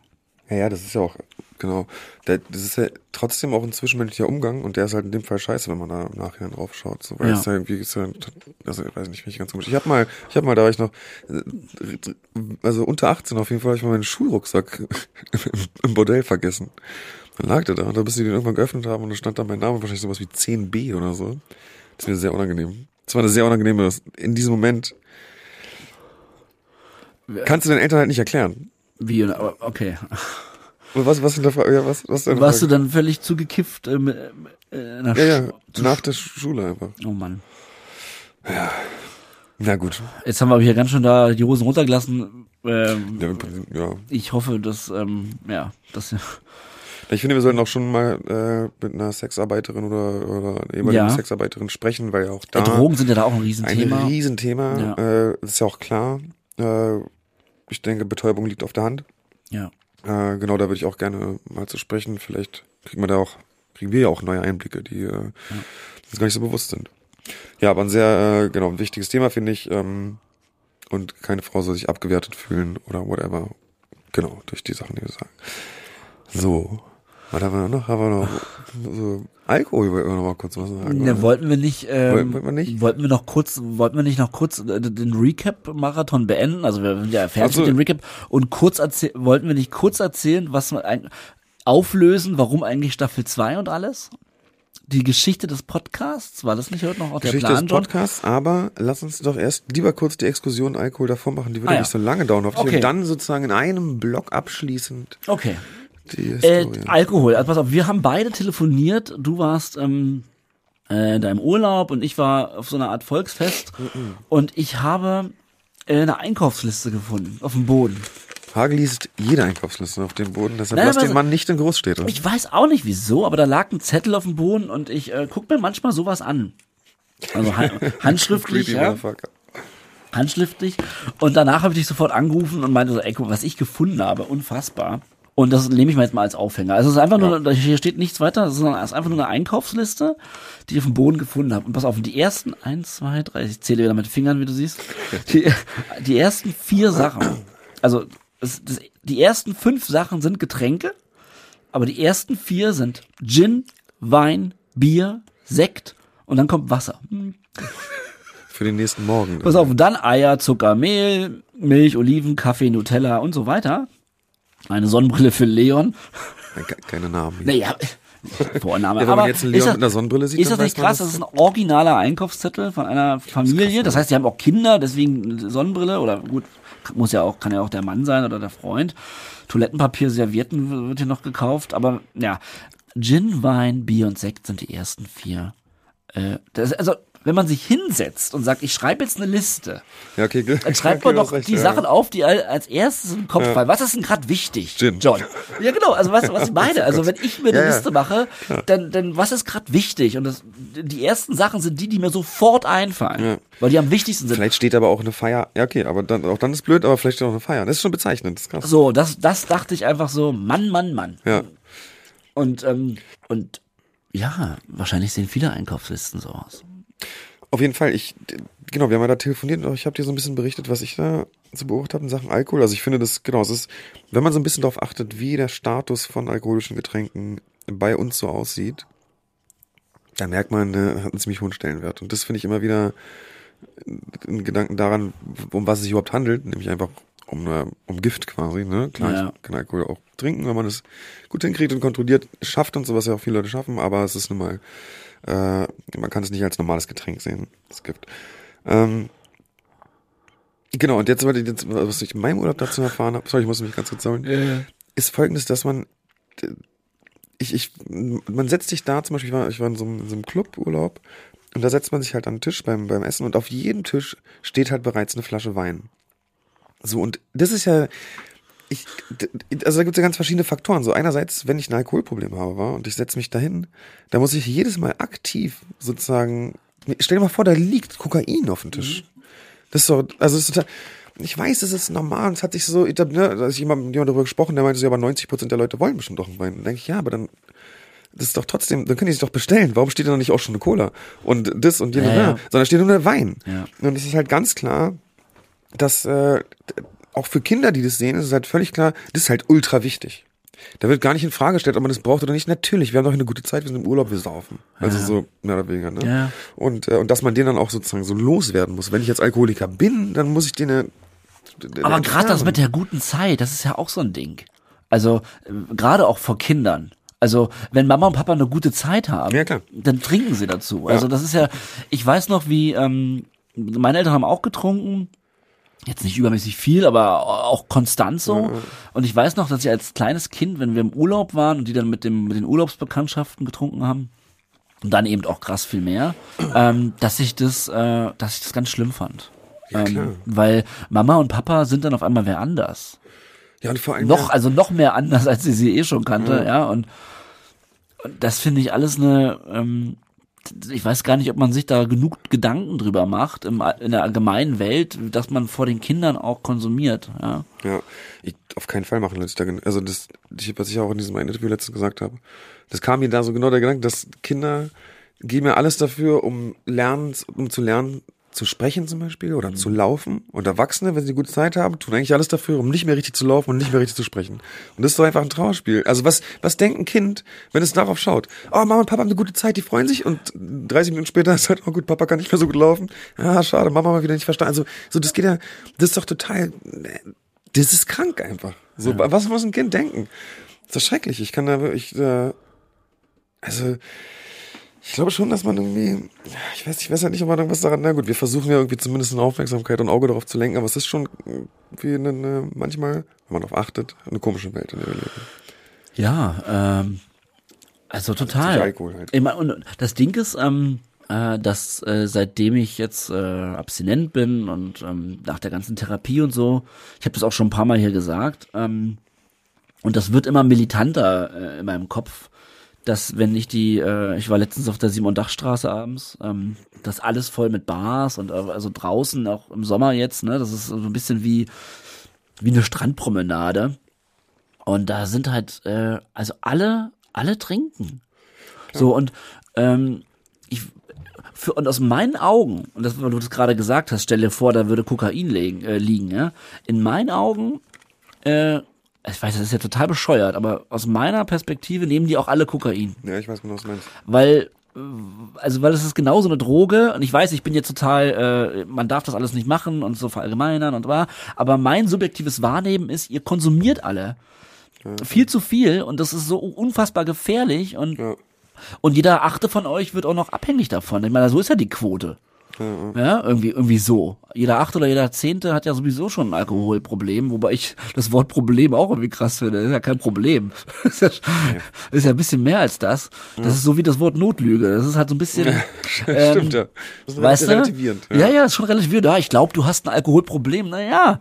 Ja, ja, das ist ja auch, genau. Der, das ist ja trotzdem auch ein zwischenmenschlicher Umgang und der ist halt in dem Fall scheiße, wenn man da im Nachhinein drauf schaut. So, weil Ja. es ja irgendwie ist ja, also ich weiß nicht, mich ganz komisch. Ich habe mal, ich habe mal, da war ich noch, äh, also unter 18 auf jeden Fall, hab ich mal meinen Schulrucksack im, Bordell vergessen. Dann lag der da und da bis sie den irgendwann geöffnet haben und da stand da mein Name, wahrscheinlich sowas wie 10b oder so. Das ist mir sehr unangenehm. Das war eine sehr unangenehme, in diesem Moment. Kannst du deinen Eltern halt nicht erklären. Wie, okay. Was, was, in der Frage, ja, was, was deine Warst du dann völlig zugekifft äh, mit, äh, nach Ja, ja, nach der Schule einfach. Oh Mann. Na gut. Jetzt haben wir aber hier ganz schön da die Hosen runtergelassen. Ähm, Ja, Prinzip, ja. ich hoffe, dass, ähm, ja, dass Ich finde, wir sollten auch schon mal äh, mit einer Sexarbeiterin oder, oder einer ehemaligen Ja. Sexarbeiterin sprechen, weil ja auch da Drogen sind ja da auch ein ein Riesenthema. Riesenthema. Ja. Äh, das ist ja auch klar. Äh, ich denke, Betäubung liegt auf der Hand. ja. Äh, genau, da würde ich auch gerne mal zu sprechen. Vielleicht kriegen wir da auch, kriegen wir ja auch neue Einblicke, die äh, uns gar nicht so bewusst sind. Ja, aber ein sehr, äh, genau, ein wichtiges Thema, finde ich. Ähm, und keine Frau soll sich abgewertet fühlen oder whatever. Genau, durch die Sachen, die wir sagen. So. Was haben wir noch? Haben wir noch so Alkohol, wollten wir noch mal kurz was sagen. Oder? wollten wir nicht, ähm, Wollten- wir nicht? wollten wir noch kurz, wollten wir nicht noch kurz äh, den Recap-Marathon beenden? Also wir sind ja fertig so. mit dem Recap und kurz erzählen, wollten wir nicht kurz erzählen, was wir ein, auflösen, warum eigentlich Staffel 2 und alles? Die Geschichte des Podcasts, war das nicht heute noch auch der Geschichte Plan, des John? Podcasts, aber lass uns doch erst lieber kurz die Exkursion Alkohol davor machen, die wird Ah, ja ja. nicht so lange dauern, hoffentlich. Okay. Und dann sozusagen in einem Block abschließend Okay. Äh. Alkohol, also pass auf, wir haben beide telefoniert, du warst ähm, äh, da im Urlaub und ich war auf so einer Art Volksfest und ich habe äh, eine Einkaufsliste gefunden auf dem Boden. Hagel liest jede Einkaufsliste auf dem Boden, deshalb Nein, lass den Mann nicht in Großstädte. Ich weiß auch nicht wieso, aber da lag ein Zettel auf dem Boden und ich äh, guck mir manchmal sowas an. Also han handschriftlich, ja, handschriftlich. Und danach habe ich dich sofort angerufen und meinte so, ey, guck, was ich gefunden habe, unfassbar. Und das nehme ich mal jetzt mal als Aufhänger. Also es ist einfach nur, hier steht nichts weiter, es ist es ist einfach nur eine Einkaufsliste, die ich auf dem Boden gefunden habe. Und pass auf, die ersten eins, zwei, drei, ich zähle wieder mit den Fingern, wie du siehst. Die, die ersten vier Sachen, also es, das, die ersten fünf Sachen sind Getränke, aber die ersten vier sind Gin, Wein, Bier, Sekt und dann kommt Wasser. Hm. Für den nächsten Morgen. Pass auf, und dann Eier, Zucker, Mehl, Milch, Oliven, Kaffee, Nutella und so weiter. Eine Sonnenbrille für Leon. Ke- Keine Namen. hier. Naja, Vorname. Ja, wenn man jetzt einen ist Leon das, mit einer Sonnenbrille sieht, ist das nicht man, krass? dass- Das ist ein originaler Einkaufszettel von einer Familie. Das heißt, die haben auch Kinder, deswegen Sonnenbrille oder gut, muss ja auch, kann ja auch der Mann sein oder der Freund. Toilettenpapier, Servietten wird hier noch gekauft, aber ja, Gin, Wein, Bier und Sekt sind die ersten vier. Äh, das, also, wenn man sich hinsetzt und sagt, ich schreibe jetzt eine Liste, Ja, okay, dann schreibt man doch recht, die ja. Sachen auf, die als erstes im Kopf fallen. Was ist denn gerade wichtig, Gin. John? Ja, genau. Also weißt du, was ich meine? Also wenn ich mir eine. Liste mache, dann, dann was ist gerade wichtig? Und das, die ersten Sachen sind die, die mir sofort einfallen, Ja. weil die am wichtigsten sind. Vielleicht steht aber auch eine Feier. Ja, okay, aber dann, auch dann ist blöd, aber vielleicht steht auch eine Feier. Das ist schon bezeichnend. Das ist krass. So, das, das dachte ich einfach so, Mann, Mann, Mann. Ja. Und ähm, und ja, wahrscheinlich sehen viele Einkaufslisten so aus. Auf jeden Fall, ich, genau, wir haben ja da telefoniert und ich habe dir so ein bisschen berichtet, was ich da zu beobachtet habe in Sachen Alkohol. Also ich finde das, genau, es ist, wenn man so ein bisschen darauf achtet, wie der Status von alkoholischen Getränken bei uns so aussieht, dann merkt man, äh, hat einen ziemlich hohen Stellenwert. Und das finde ich immer wieder einen Gedanken daran, um was es sich überhaupt handelt, nämlich einfach um, eine, um Gift quasi. Ne? Klar, Ja. ich kann Alkohol auch trinken, wenn man es gut hinkriegt und kontrolliert schafft und so, was ja auch viele Leute schaffen, aber es ist nun mal, äh, man kann es nicht als normales Getränk sehen, das Gift. Ähm, genau, und jetzt, jetzt, was ich in meinem Urlaub dazu erfahren habe, sorry, ich muss mich ganz kurz sagen, ist folgendes, dass man ich, ich, man setzt sich da zum Beispiel, ich war, ich war in so einem, in so einem Cluburlaub und da setzt man sich halt an den Tisch beim, beim Essen und auf jedem Tisch steht halt bereits eine Flasche Wein. So, und das ist ja, ich, also da gibt es ja ganz verschiedene Faktoren. So einerseits, wenn ich ein Alkoholproblem habe und ich setze mich dahin, da muss ich jedes Mal aktiv sozusagen, stell dir mal vor, da liegt Kokain auf dem Tisch. Das ist doch, also das ist total, ich weiß, es ist normal, es hat sich so etabliert, ne, da ist jemand, jemand darüber gesprochen, der meinte so, ja, aber 90 Prozent der Leute wollen bestimmt doch einen Wein. Dann denke ich, ja, aber dann, das ist doch trotzdem, dann können die sich doch bestellen. Warum steht da noch nicht auch schon eine Cola? Und das und jenes, Ja, ja, ja. sondern steht nur der Wein. Ja. Und es ist halt ganz klar, dass äh, auch für Kinder, die das sehen, ist es halt völlig klar, das ist halt ultra wichtig. Da wird gar nicht in Frage gestellt, ob man das braucht oder nicht. Natürlich, wir haben doch eine gute Zeit, wir sind im Urlaub, wir saufen. Also so mehr oder weniger. Ne? Ja. Und, äh, und dass man den dann auch sozusagen so loswerden muss. Wenn ich jetzt Alkoholiker bin, dann muss ich den äh, Aber gerade das mit der guten Zeit, das ist ja auch so ein Ding. Also äh, gerade auch vor Kindern. Also wenn Mama und Papa eine gute Zeit haben, Ja, dann trinken sie dazu. Also das ist ja, ich weiß noch, wie ähm, meine Eltern haben auch getrunken jetzt nicht übermäßig viel, aber auch konstant so. Und ich weiß noch, dass ich als kleines Kind, wenn wir im Urlaub waren und die dann mit dem mit den Urlaubsbekanntschaften getrunken haben und dann eben auch krass viel mehr, ähm, dass ich das, äh, dass ich das ganz schlimm fand. Ja, ähm, weil Mama und Papa sind dann auf einmal wer anders. Ja, und vor allem. Noch, also noch mehr anders, als ich sie eh schon kannte, ja. Und, und das finde ich alles eine, ähm, ich weiß gar nicht, ob man sich da genug Gedanken drüber macht im, in der allgemeinen Welt, dass man vor den Kindern auch konsumiert, ja. Ja, ich, auf keinen Fall machen Leute da, also das, was ich auch in diesem Interview letztens gesagt habe, das kam mir da so genau der Gedanke, dass Kinder geben ja alles dafür, um lernen, um zu lernen, zu sprechen zum Beispiel oder zu laufen. Und Erwachsene, wenn sie gute Zeit haben, tun eigentlich alles dafür, um nicht mehr richtig zu laufen und nicht mehr richtig zu sprechen. Und das ist doch einfach ein Trauerspiel. Also was, was denkt ein Kind, wenn es darauf schaut? Oh, Mama und Papa haben eine gute Zeit, die freuen sich und 30 Minuten später ist halt, oh gut, Papa kann nicht mehr so gut laufen. Ah, schade, Mama mal wieder nicht verstanden. Also, so, das geht ja, das ist doch total, das ist krank einfach. So, was muss ein Kind denken? Das ist schrecklich. Ich kann da wirklich, äh, also, ich glaube schon, dass man irgendwie, ich weiß, ich weiß halt nicht, ob man irgendwas daran, na gut, wir versuchen ja irgendwie zumindest eine Aufmerksamkeit und Auge darauf zu lenken, aber es ist schon wie eine, eine manchmal, wenn man darauf achtet, eine komische Welt, in der wir leben. Ja, ähm, also total. Alkohol halt. Ich mein, und das Ding ist, ähm, äh, dass äh, seitdem ich jetzt äh, abstinent bin und ähm, nach der ganzen Therapie und so, ich habe das auch schon ein paar Mal hier gesagt, ähm, und das wird immer militanter äh, in meinem Kopf, dass wenn ich die, äh, ich war letztens auf der Simon Dachstraße abends, ähm, das alles voll mit Bars und äh, also draußen auch im Sommer jetzt, ne, das ist so ein bisschen wie wie eine Strandpromenade. Und da sind halt, äh, also alle, alle trinken. So, und ähm, ich, für, und aus meinen Augen, und das, weil du das gerade gesagt hast, stell dir vor, da würde Kokain liegen, äh, liegen ja. In meinen Augen, äh, ich weiß, das ist ja total bescheuert, aber aus meiner Perspektive nehmen die auch alle Kokain. Ja, ich weiß genau, was du meinst. Weil, also weil es ist genauso eine Droge und ich weiß, ich bin jetzt total, äh, man darf das alles nicht machen und so verallgemeinern und war, aber mein subjektives Wahrnehmen ist, ihr konsumiert alle viel zu viel und das ist so unfassbar gefährlich und Ja. und jeder achte von euch wird auch noch abhängig davon. Ich meine, so ist ja die Quote. Ja, irgendwie, irgendwie so. Jeder achte oder jeder zehnte hat ja sowieso schon ein Alkoholproblem, wobei ich das Wort Problem auch irgendwie krass finde. Das ist ja kein Problem. Das ist ja, das ist ja ein bisschen mehr als das. Das ist so wie das Wort Notlüge. Das ist halt so ein bisschen. ähm, Stimmt, ja. Das ist Weißt du? relativierend. Ja, ja, ist schon relativierend. Ja, ich glaube, du hast ein Alkoholproblem. Naja,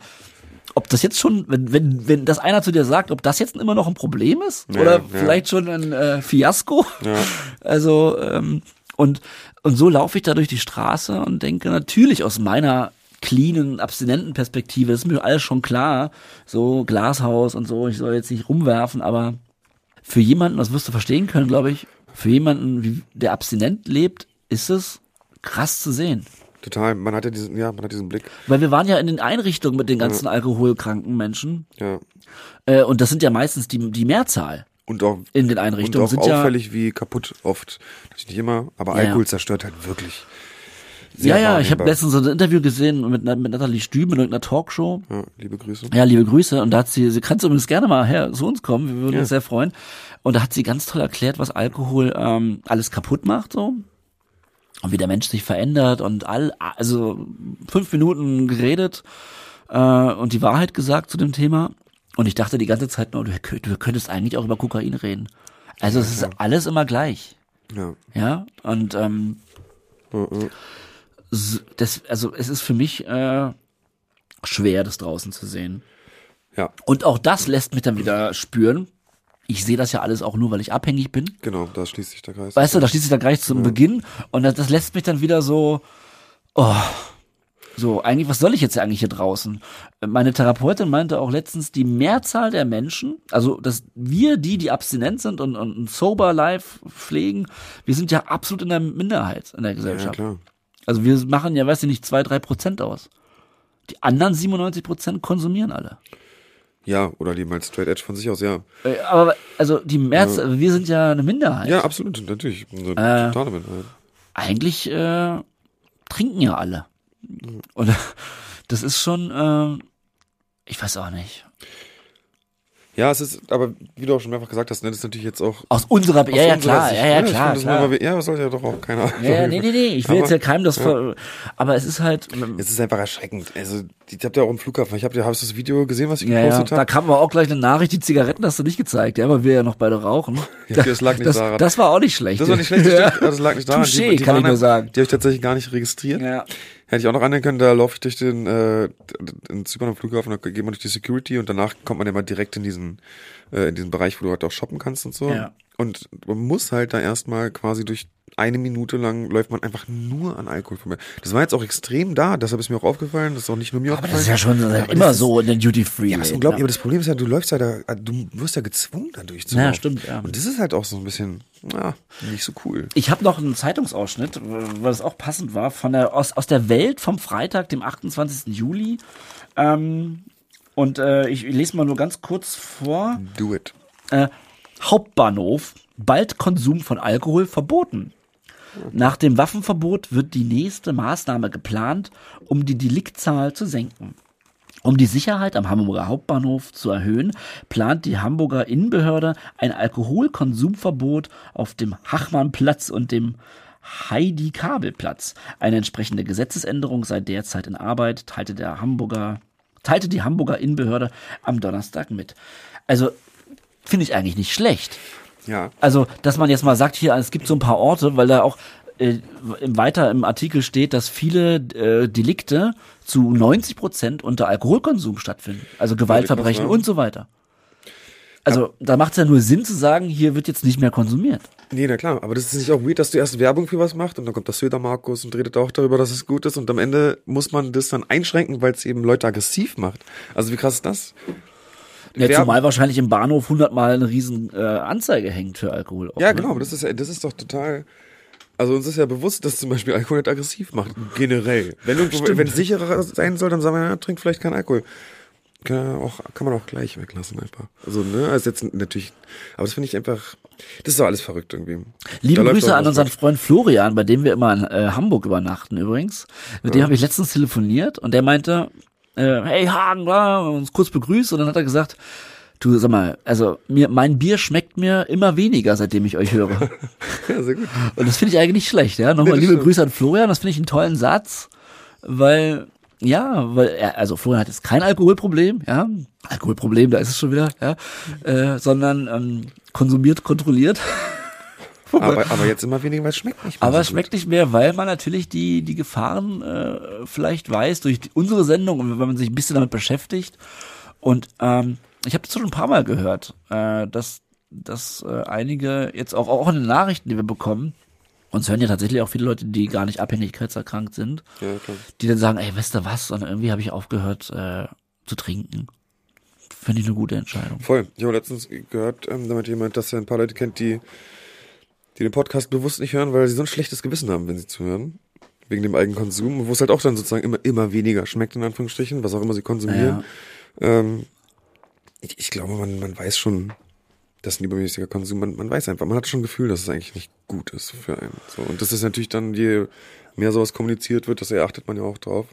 ob das jetzt schon, wenn, wenn, wenn das einer zu dir sagt, ob das jetzt immer noch ein Problem ist Ja, oder ja. vielleicht schon ein äh, Fiasko. Ja. Also, ähm, und, und so laufe ich da durch die Straße und denke natürlich aus meiner cleanen, abstinenten Perspektive, ist mir alles schon klar, so Glashaus und so, ich soll jetzt nicht rumwerfen, aber für jemanden, das wirst du verstehen können, glaube ich, für jemanden, der abstinent lebt, ist es krass zu sehen. Total. Man hat ja diesen, ja, man hat diesen Blick. Weil wir waren ja in den Einrichtungen mit den ganzen alkoholkranken Menschen. Ja. Äh, und das sind ja meistens die, die Mehrzahl Und auch, in den und Einrichtungen. auch sind ja, auffällig, wie kaputt oft. Natürlich nicht immer, aber Ja, Alkohol zerstört halt wirklich. ja, ja, ich habe letztens so ein Interview gesehen mit, mit Nathalie Stüben in irgendeiner Talkshow. Ja, liebe Grüße. Ja, liebe Grüße. Und da hat sie, sie kannst übrigens gerne mal her zu uns kommen, wir würden Ja. uns sehr freuen. Und da hat sie ganz toll erklärt, was Alkohol ähm, alles kaputt macht, so. Und wie der Mensch sich verändert und all, also fünf Minuten geredet äh, und die Wahrheit gesagt zu dem Thema. Und ich dachte die ganze Zeit nur, du, du könntest eigentlich auch über Kokain reden. Also es ist alles immer gleich. Ja. Ja, und ähm, Mhm. das, also es ist für mich äh, schwer, das draußen zu sehen. Ja, Und auch das lässt mich dann wieder spüren. Ich sehe das ja alles auch nur, weil ich abhängig bin. genau, da schließt sich der Kreis. Weißt du, da schließt sich dann gleich zum Beginn und das, das lässt mich dann wieder so, oh, so, eigentlich, was soll ich jetzt eigentlich hier draußen? Meine Therapeutin meinte auch letztens, die Mehrzahl der Menschen, also dass wir, die, die abstinent sind und, und ein sober life pflegen, wir sind ja absolut in der Minderheit in der ja, Gesellschaft. klar. Also wir machen ja, weiß ich nicht, zwei, drei Prozent aus. Die anderen 97 Prozent konsumieren alle. Ja, oder leben halt straight edge von sich aus, ja. Äh, Aber also die Mehrzahl, wir sind ja eine Minderheit. Ja, absolut, natürlich. Eine Äh, totale Minderheit. Eigentlich äh, trinken ja alle. Und das ist schon, äh, ich weiß auch nicht. Ja, es ist, aber wie du auch schon mehrfach gesagt hast, ne, das ist natürlich jetzt auch. Aus unserer, ja, ja, klar, Sicht, ja, ja, ne? Klar, das klar. Mal, ja, das sollte ja doch auch keiner. Ja, ja, nee, nee, nee, ich will Aber- jetzt ja keinem das, ver aber es ist halt, Es ist einfach erschreckend. Also, ich hab ja auch im Flughafen, ich hab ja, hast du das Video gesehen, was ich ja, ja, gepostet da habe? kam aber auch gleich eine Nachricht, die Zigaretten hast du nicht gezeigt, ja, weil wir ja noch beide rauchen. Ja, das lag nicht das, daran. Das war auch nicht schlecht. Das war nicht schlecht, das, ja. stimmt. das lag nicht daran. Touché, kann ich nur sagen. Die habe ich tatsächlich gar nicht registriert. Ja. Hätte ich auch noch annehmen können, da laufe ich durch den äh, in Zypern am Flughafen, da geht man durch die Security und danach kommt man ja mal direkt in diesen äh, in diesen Bereich, wo du halt auch shoppen kannst und so. Ja. Und man muss halt da erstmal quasi durch eine Minute lang läuft man einfach nur an Alkohol vorbei. Das war jetzt auch extrem da, deshalb ist mir auch aufgefallen, das ist auch nicht nur mir Aber aufgefallen. das ist ja schon Ja, aber immer so in den Duty Free. Ja, das ist unglaublich, aber das Problem ist ja, du läufst ja da, du wirst ja gezwungen dadurch zu Ja, laufen. stimmt, ja. Und das ist halt auch so ein bisschen, ja, nicht so cool. Ich habe noch einen Zeitungsausschnitt, weil das auch passend war, von der, aus, aus der Welt vom Freitag, dem 28. Juli. Ähm, und äh, ich, ich lese mal nur ganz kurz vor. Do it. Äh, Hauptbahnhof, bald Konsum von Alkohol verboten. Nach dem Waffenverbot wird die nächste Maßnahme geplant, um die Deliktzahl zu senken. Um die Sicherheit am Hamburger Hauptbahnhof zu erhöhen, plant die Hamburger Innenbehörde ein Alkoholkonsumverbot auf dem Hachmannplatz und dem Heidi-Kabelplatz. Eine entsprechende Gesetzesänderung sei derzeit in Arbeit, teilte der Hamburger, teilte die Hamburger Innenbehörde am Donnerstag mit. Also, finde ich eigentlich nicht schlecht. Ja. Also, dass man jetzt mal sagt, hier, es gibt so ein paar Orte, weil da auch äh, weiter im Artikel steht, dass viele äh, Delikte zu 90 Prozent unter Alkoholkonsum stattfinden. Also Gewaltverbrechen Ja. und so weiter. Also, da macht es ja nur Sinn zu sagen, hier wird jetzt nicht mehr konsumiert. Nee, na klar, aber das ist nicht auch weird, dass du erst Werbung für was machst und dann kommt das Söder Markus und redet auch darüber, dass es gut ist und am Ende muss man das dann einschränken, weil es eben Leute aggressiv macht. Also wie krass ist das? Ja, Werbung- zumal wahrscheinlich im Bahnhof hundertmal eine riesen äh, Anzeige hängt für Alkohol. auch, Ja, ne? genau, das ist, das ist doch total. Also uns ist ja bewusst, dass zum Beispiel Alkohol nicht aggressiv macht. Generell. Wenn irgendwo, wenn es sicherer sein soll, dann sagen wir, ja, trinkt vielleicht keinen Alkohol. Kann, ja auch, kann man auch gleich weglassen einfach. Also, ne, also jetzt natürlich, aber das finde ich einfach, das ist doch alles verrückt irgendwie. Liebe Da Grüße an unseren. Freund Florian, bei dem wir immer in äh, Hamburg übernachten übrigens. Mit dem habe ich letztens telefoniert und der meinte, äh, hey Hagen, da, uns kurz begrüßt und dann hat er gesagt, du sag mal, also mir mein Bier schmeckt mir immer weniger, seitdem ich euch höre. Ja, sehr gut. Und das finde ich eigentlich nicht schlecht, ja. Nochmal das liebe stimmt. Grüße an Florian, das finde ich einen tollen Satz, weil ja, weil er, also Florian hat jetzt kein Alkoholproblem, ja. Alkoholproblem, da ist es schon wieder, ja. Äh, sondern ähm, konsumiert, kontrolliert. Aber, aber jetzt immer weniger, weil es schmeckt nicht mehr. Aber so es schmeckt nicht mehr, weil man natürlich die, die Gefahren äh, vielleicht weiß durch die, unsere Sendung und wenn man sich ein bisschen damit beschäftigt. Und ähm, ich habe das schon ein paar Mal gehört, äh, dass, dass äh, einige jetzt auch, auch in den Nachrichten, die wir bekommen, uns hören ja tatsächlich auch viele Leute, die gar nicht abhängigkeitserkrankt sind. Ja, klar. die dann sagen, ey, weißt du was? Und irgendwie habe ich aufgehört äh, zu trinken. Finde ich eine gute Entscheidung. Voll. Ich habe letztens gehört, ähm, damit jemand, dass er ein paar Leute kennt, die, die den Podcast bewusst nicht hören, weil sie so ein schlechtes Gewissen haben, wenn sie zuhören. Wegen dem eigenen Konsum, wo es halt auch dann sozusagen immer, immer weniger schmeckt, in Anführungsstrichen, was auch immer sie konsumieren. Ähm, ich, ich glaube, man, man weiß schon, dass ein übermäßiger Konsum, man, man weiß einfach, man hat schon ein Gefühl, dass es eigentlich nicht gut ist für einen. So. Und das ist natürlich dann, je mehr sowas kommuniziert wird, desto eher achtet man ja auch drauf.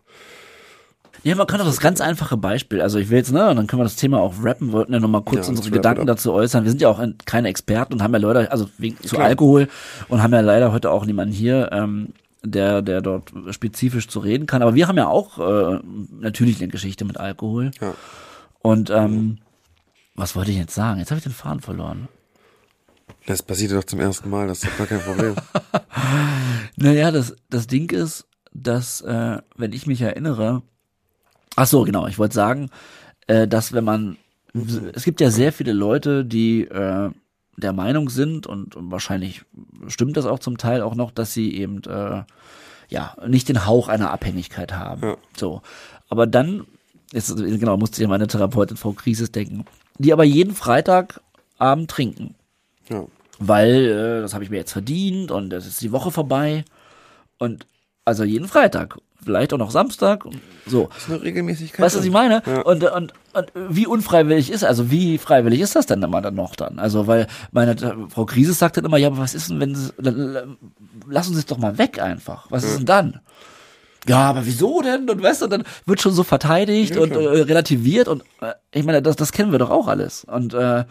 Ja, man kann doch das ganz einfache Beispiel, also ich will jetzt, ne, dann können wir das Thema auch rappen, wollten ja nochmal kurz Ja, unsere Gedanken dazu äußern. Wir sind ja auch ein- keine Experten und haben ja leider, also wegen, zu Klar. Alkohol und haben ja leider heute auch niemanden hier, ähm, der, der dort spezifisch zu reden kann. Aber wir haben ja auch äh, natürlich eine Geschichte mit Alkohol. Ja. Und ähm, was wollte ich jetzt sagen? Jetzt habe ich den Faden verloren. Das passiert doch zum ersten Mal, das ist doch gar kein Problem. Naja, das, das Ding ist, dass, äh, wenn ich mich erinnere, ach so, genau, ich wollte sagen, äh, dass wenn man, es gibt ja sehr viele Leute, die äh, der Meinung sind und, und wahrscheinlich stimmt das auch zum Teil auch noch, dass sie eben äh, ja nicht den Hauch einer Abhängigkeit haben. Ja. So, aber dann jetzt genau musste ich an meine Therapeutin Frau Krisis denken, die aber jeden Freitagabend trinken Ja. weil äh, das habe ich mir jetzt verdient und es ist die Woche vorbei und also jeden Freitag, vielleicht auch noch Samstag so. Das ist eine Regelmäßigkeit. Weißt du, was ich meine? Ja. Und, und, und wie unfreiwillig ist, also wie freiwillig ist das denn immer dann noch dann? Also, weil meine äh, Frau Krisis sagt dann immer, ja, aber was ist denn, wenn sie, lassen Sie es doch mal weg einfach. Was ist denn dann? ja, aber wieso denn? Und weißt du, dann wird schon so verteidigt Ja, und äh, relativiert und äh, ich meine, das, das kennen wir doch auch alles. Und äh,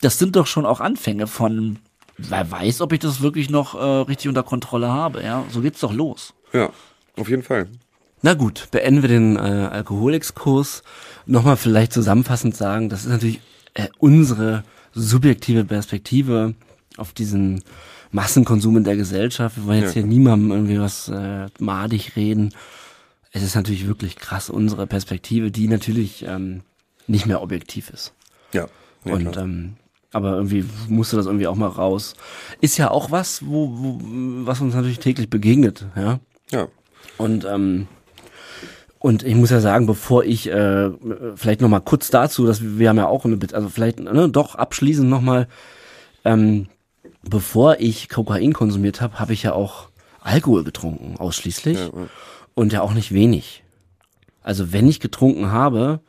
das sind doch schon auch Anfänge von, wer weiß, ob ich das wirklich noch äh, richtig unter Kontrolle habe, ja. So geht's doch los. Ja, auf jeden Fall. Na gut, beenden wir den äh, Alkoholexkurs. Nochmal vielleicht zusammenfassend sagen, das ist natürlich äh, unsere subjektive Perspektive auf diesen Massenkonsum in der Gesellschaft. Wir wollen jetzt Ja. hier niemandem irgendwie was äh, madig reden. Es ist natürlich wirklich krass, unsere Perspektive, die natürlich ähm, nicht mehr objektiv ist. Ja. ja Und klar. ähm, aber irgendwie musste das irgendwie auch mal raus. Ist ja auch was, wo, wo was uns natürlich täglich begegnet, ja. ja. Und ähm, und ich muss ja sagen, bevor ich äh, vielleicht noch mal kurz dazu, dass wir, wir haben ja auch eine, also vielleicht ne, doch abschließend noch mal, ähm, bevor ich Kokain konsumiert habe, habe ich ja auch Alkohol getrunken ausschließlich Ja, ja. und ja auch nicht wenig. Also wenn ich getrunken habe,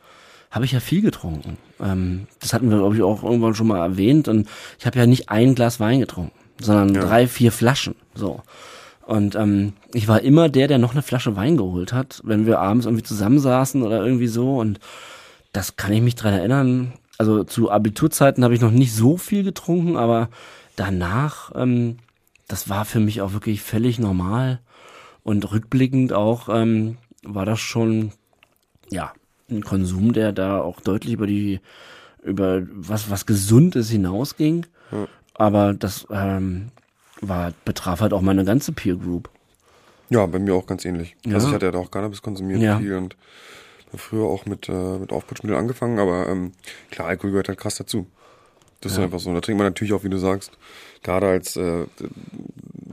habe ich ja viel getrunken. Ähm, das hatten wir glaube ich auch irgendwann schon mal erwähnt und ich habe ja nicht ein Glas Wein getrunken, sondern Ja. drei, vier Flaschen. So. Und ähm, ich war immer der, der noch eine Flasche Wein geholt hat, wenn wir abends irgendwie zusammensaßen oder irgendwie so. Und das kann ich mich dran erinnern. Also zu Abiturzeiten habe ich noch nicht so viel getrunken, aber danach, ähm, das war für mich auch wirklich völlig normal. Und rückblickend auch ähm, war das schon, ja, ein Konsum, der da auch deutlich über die, über was, was Gesundes hinausging. Aber das ähm, war, betraf halt auch meine ganze Peer Group. Ja, bei mir auch ganz ähnlich. Ja. Also ich hatte ja da auch Cannabis konsumiert Ja. viel und früher auch mit, äh, mit Aufputschmitteln angefangen, aber ähm, klar, Alkohol gehört halt krass dazu. Das ist einfach so. Da trinkt man natürlich auch, wie du sagst, gerade als äh,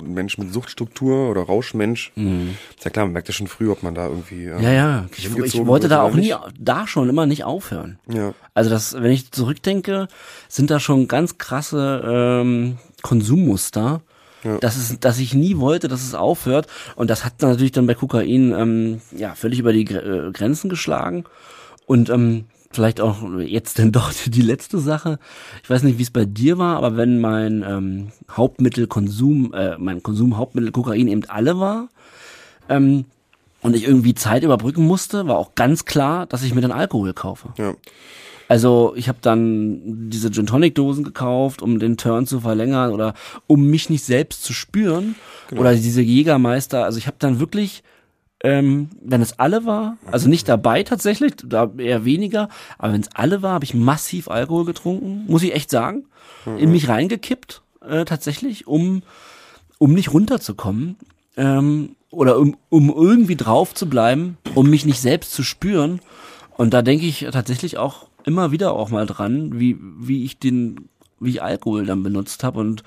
Mensch mit Suchtstruktur oder Rauschmensch. Ist ja klar, man merkt ja schon früh, ob man da irgendwie. ähm, Ja, ja. Ich, ich wollte da auch nie, da schon immer nicht aufhören. Ja, Also das, wenn ich zurückdenke, sind da schon ganz krasse ähm, Konsummuster. Ja. Das ist, dass ich nie wollte, dass es aufhört. Und das hat natürlich dann bei Kokain ähm, ja völlig über die Gre- äh, Grenzen geschlagen. Und ähm, vielleicht auch jetzt denn doch die letzte Sache. Ich weiß nicht, wie es bei dir war, aber wenn mein ähm, Hauptmittelkonsum, äh, mein Konsumhauptmittel Kokain eben alle war, ähm, und ich irgendwie Zeit überbrücken musste, war auch ganz klar, dass ich mir dann Alkohol kaufe. ja. Also ich habe dann diese Gin Tonic Dosen gekauft, um den Turn zu verlängern oder um mich nicht selbst zu spüren oder diese Jägermeister. Also ich habe dann wirklich, ähm, wenn es alle war, also nicht dabei tatsächlich, da eher weniger, aber wenn es alle war, habe ich massiv Alkohol getrunken, muss ich echt sagen, in mich reingekippt äh, tatsächlich, um um nicht runterzukommen ähm, oder um, um irgendwie drauf zu bleiben, um mich nicht selbst zu spüren. Und da denke ich tatsächlich auch immer wieder auch mal dran, wie, wie ich den, wie ich Alkohol dann benutzt habe und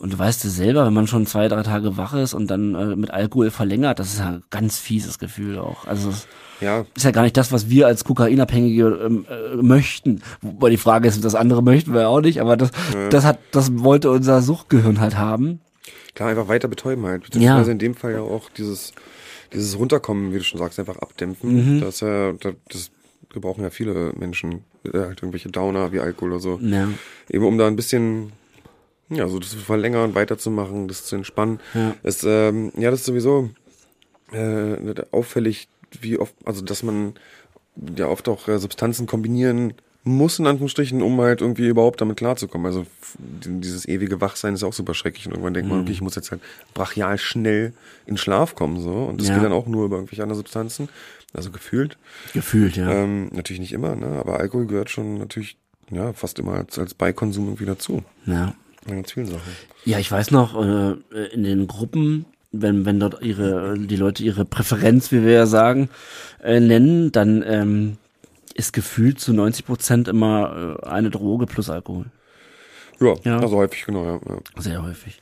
und du weißt es selber, wenn man schon zwei, drei Tage wach ist und dann äh, mit Alkohol verlängert, das ist ja ein ganz fieses Gefühl auch. Also es Ja, ist ja gar nicht das, was wir als Kokainabhängige ähm, äh, möchten. Wobei die Frage ist, das andere möchten wir auch nicht, aber das, das hat, das wollte unser Suchtgehirn halt haben. klar, einfach weiter betäuben halt. Beziehungsweise in dem Fall ja auch dieses, dieses Runterkommen, wie du schon sagst, einfach abdämpfen. Das, ist ja, das, das gebrauchen ja viele Menschen, äh, halt irgendwelche Downer wie Alkohol oder so. Ja. Eben um da ein bisschen, ja, so das zu verlängern, weiterzumachen, das zu entspannen. Ja. Es, ähm, ja, das ist sowieso äh, auffällig, wie oft, also dass man ja oft auch äh, Substanzen kombinieren muss, in Anführungsstrichen, um halt irgendwie überhaupt damit klarzukommen. Also dieses ewige Wachsein ist auch super schrecklich und irgendwann denkt man, okay, ich muss jetzt halt brachial schnell in Schlaf kommen, so. Und das Ja. geht dann auch nur über irgendwelche anderen Substanzen. Also gefühlt. Gefühlt, ja. Ähm, natürlich nicht immer, ne? Aber Alkohol gehört schon natürlich, ja, fast immer als, als Beikonsum irgendwie dazu. ja. Bei ganz vielen Sachen. Ja, ich weiß noch, äh, in den Gruppen, wenn, wenn dort ihre, die Leute ihre Präferenz, wie wir ja sagen, äh, nennen, dann ähm, ist gefühlt zu 90 Prozent immer äh, eine Droge plus Alkohol. Ja, Ja. also häufig, genau, ja. ja. Sehr häufig.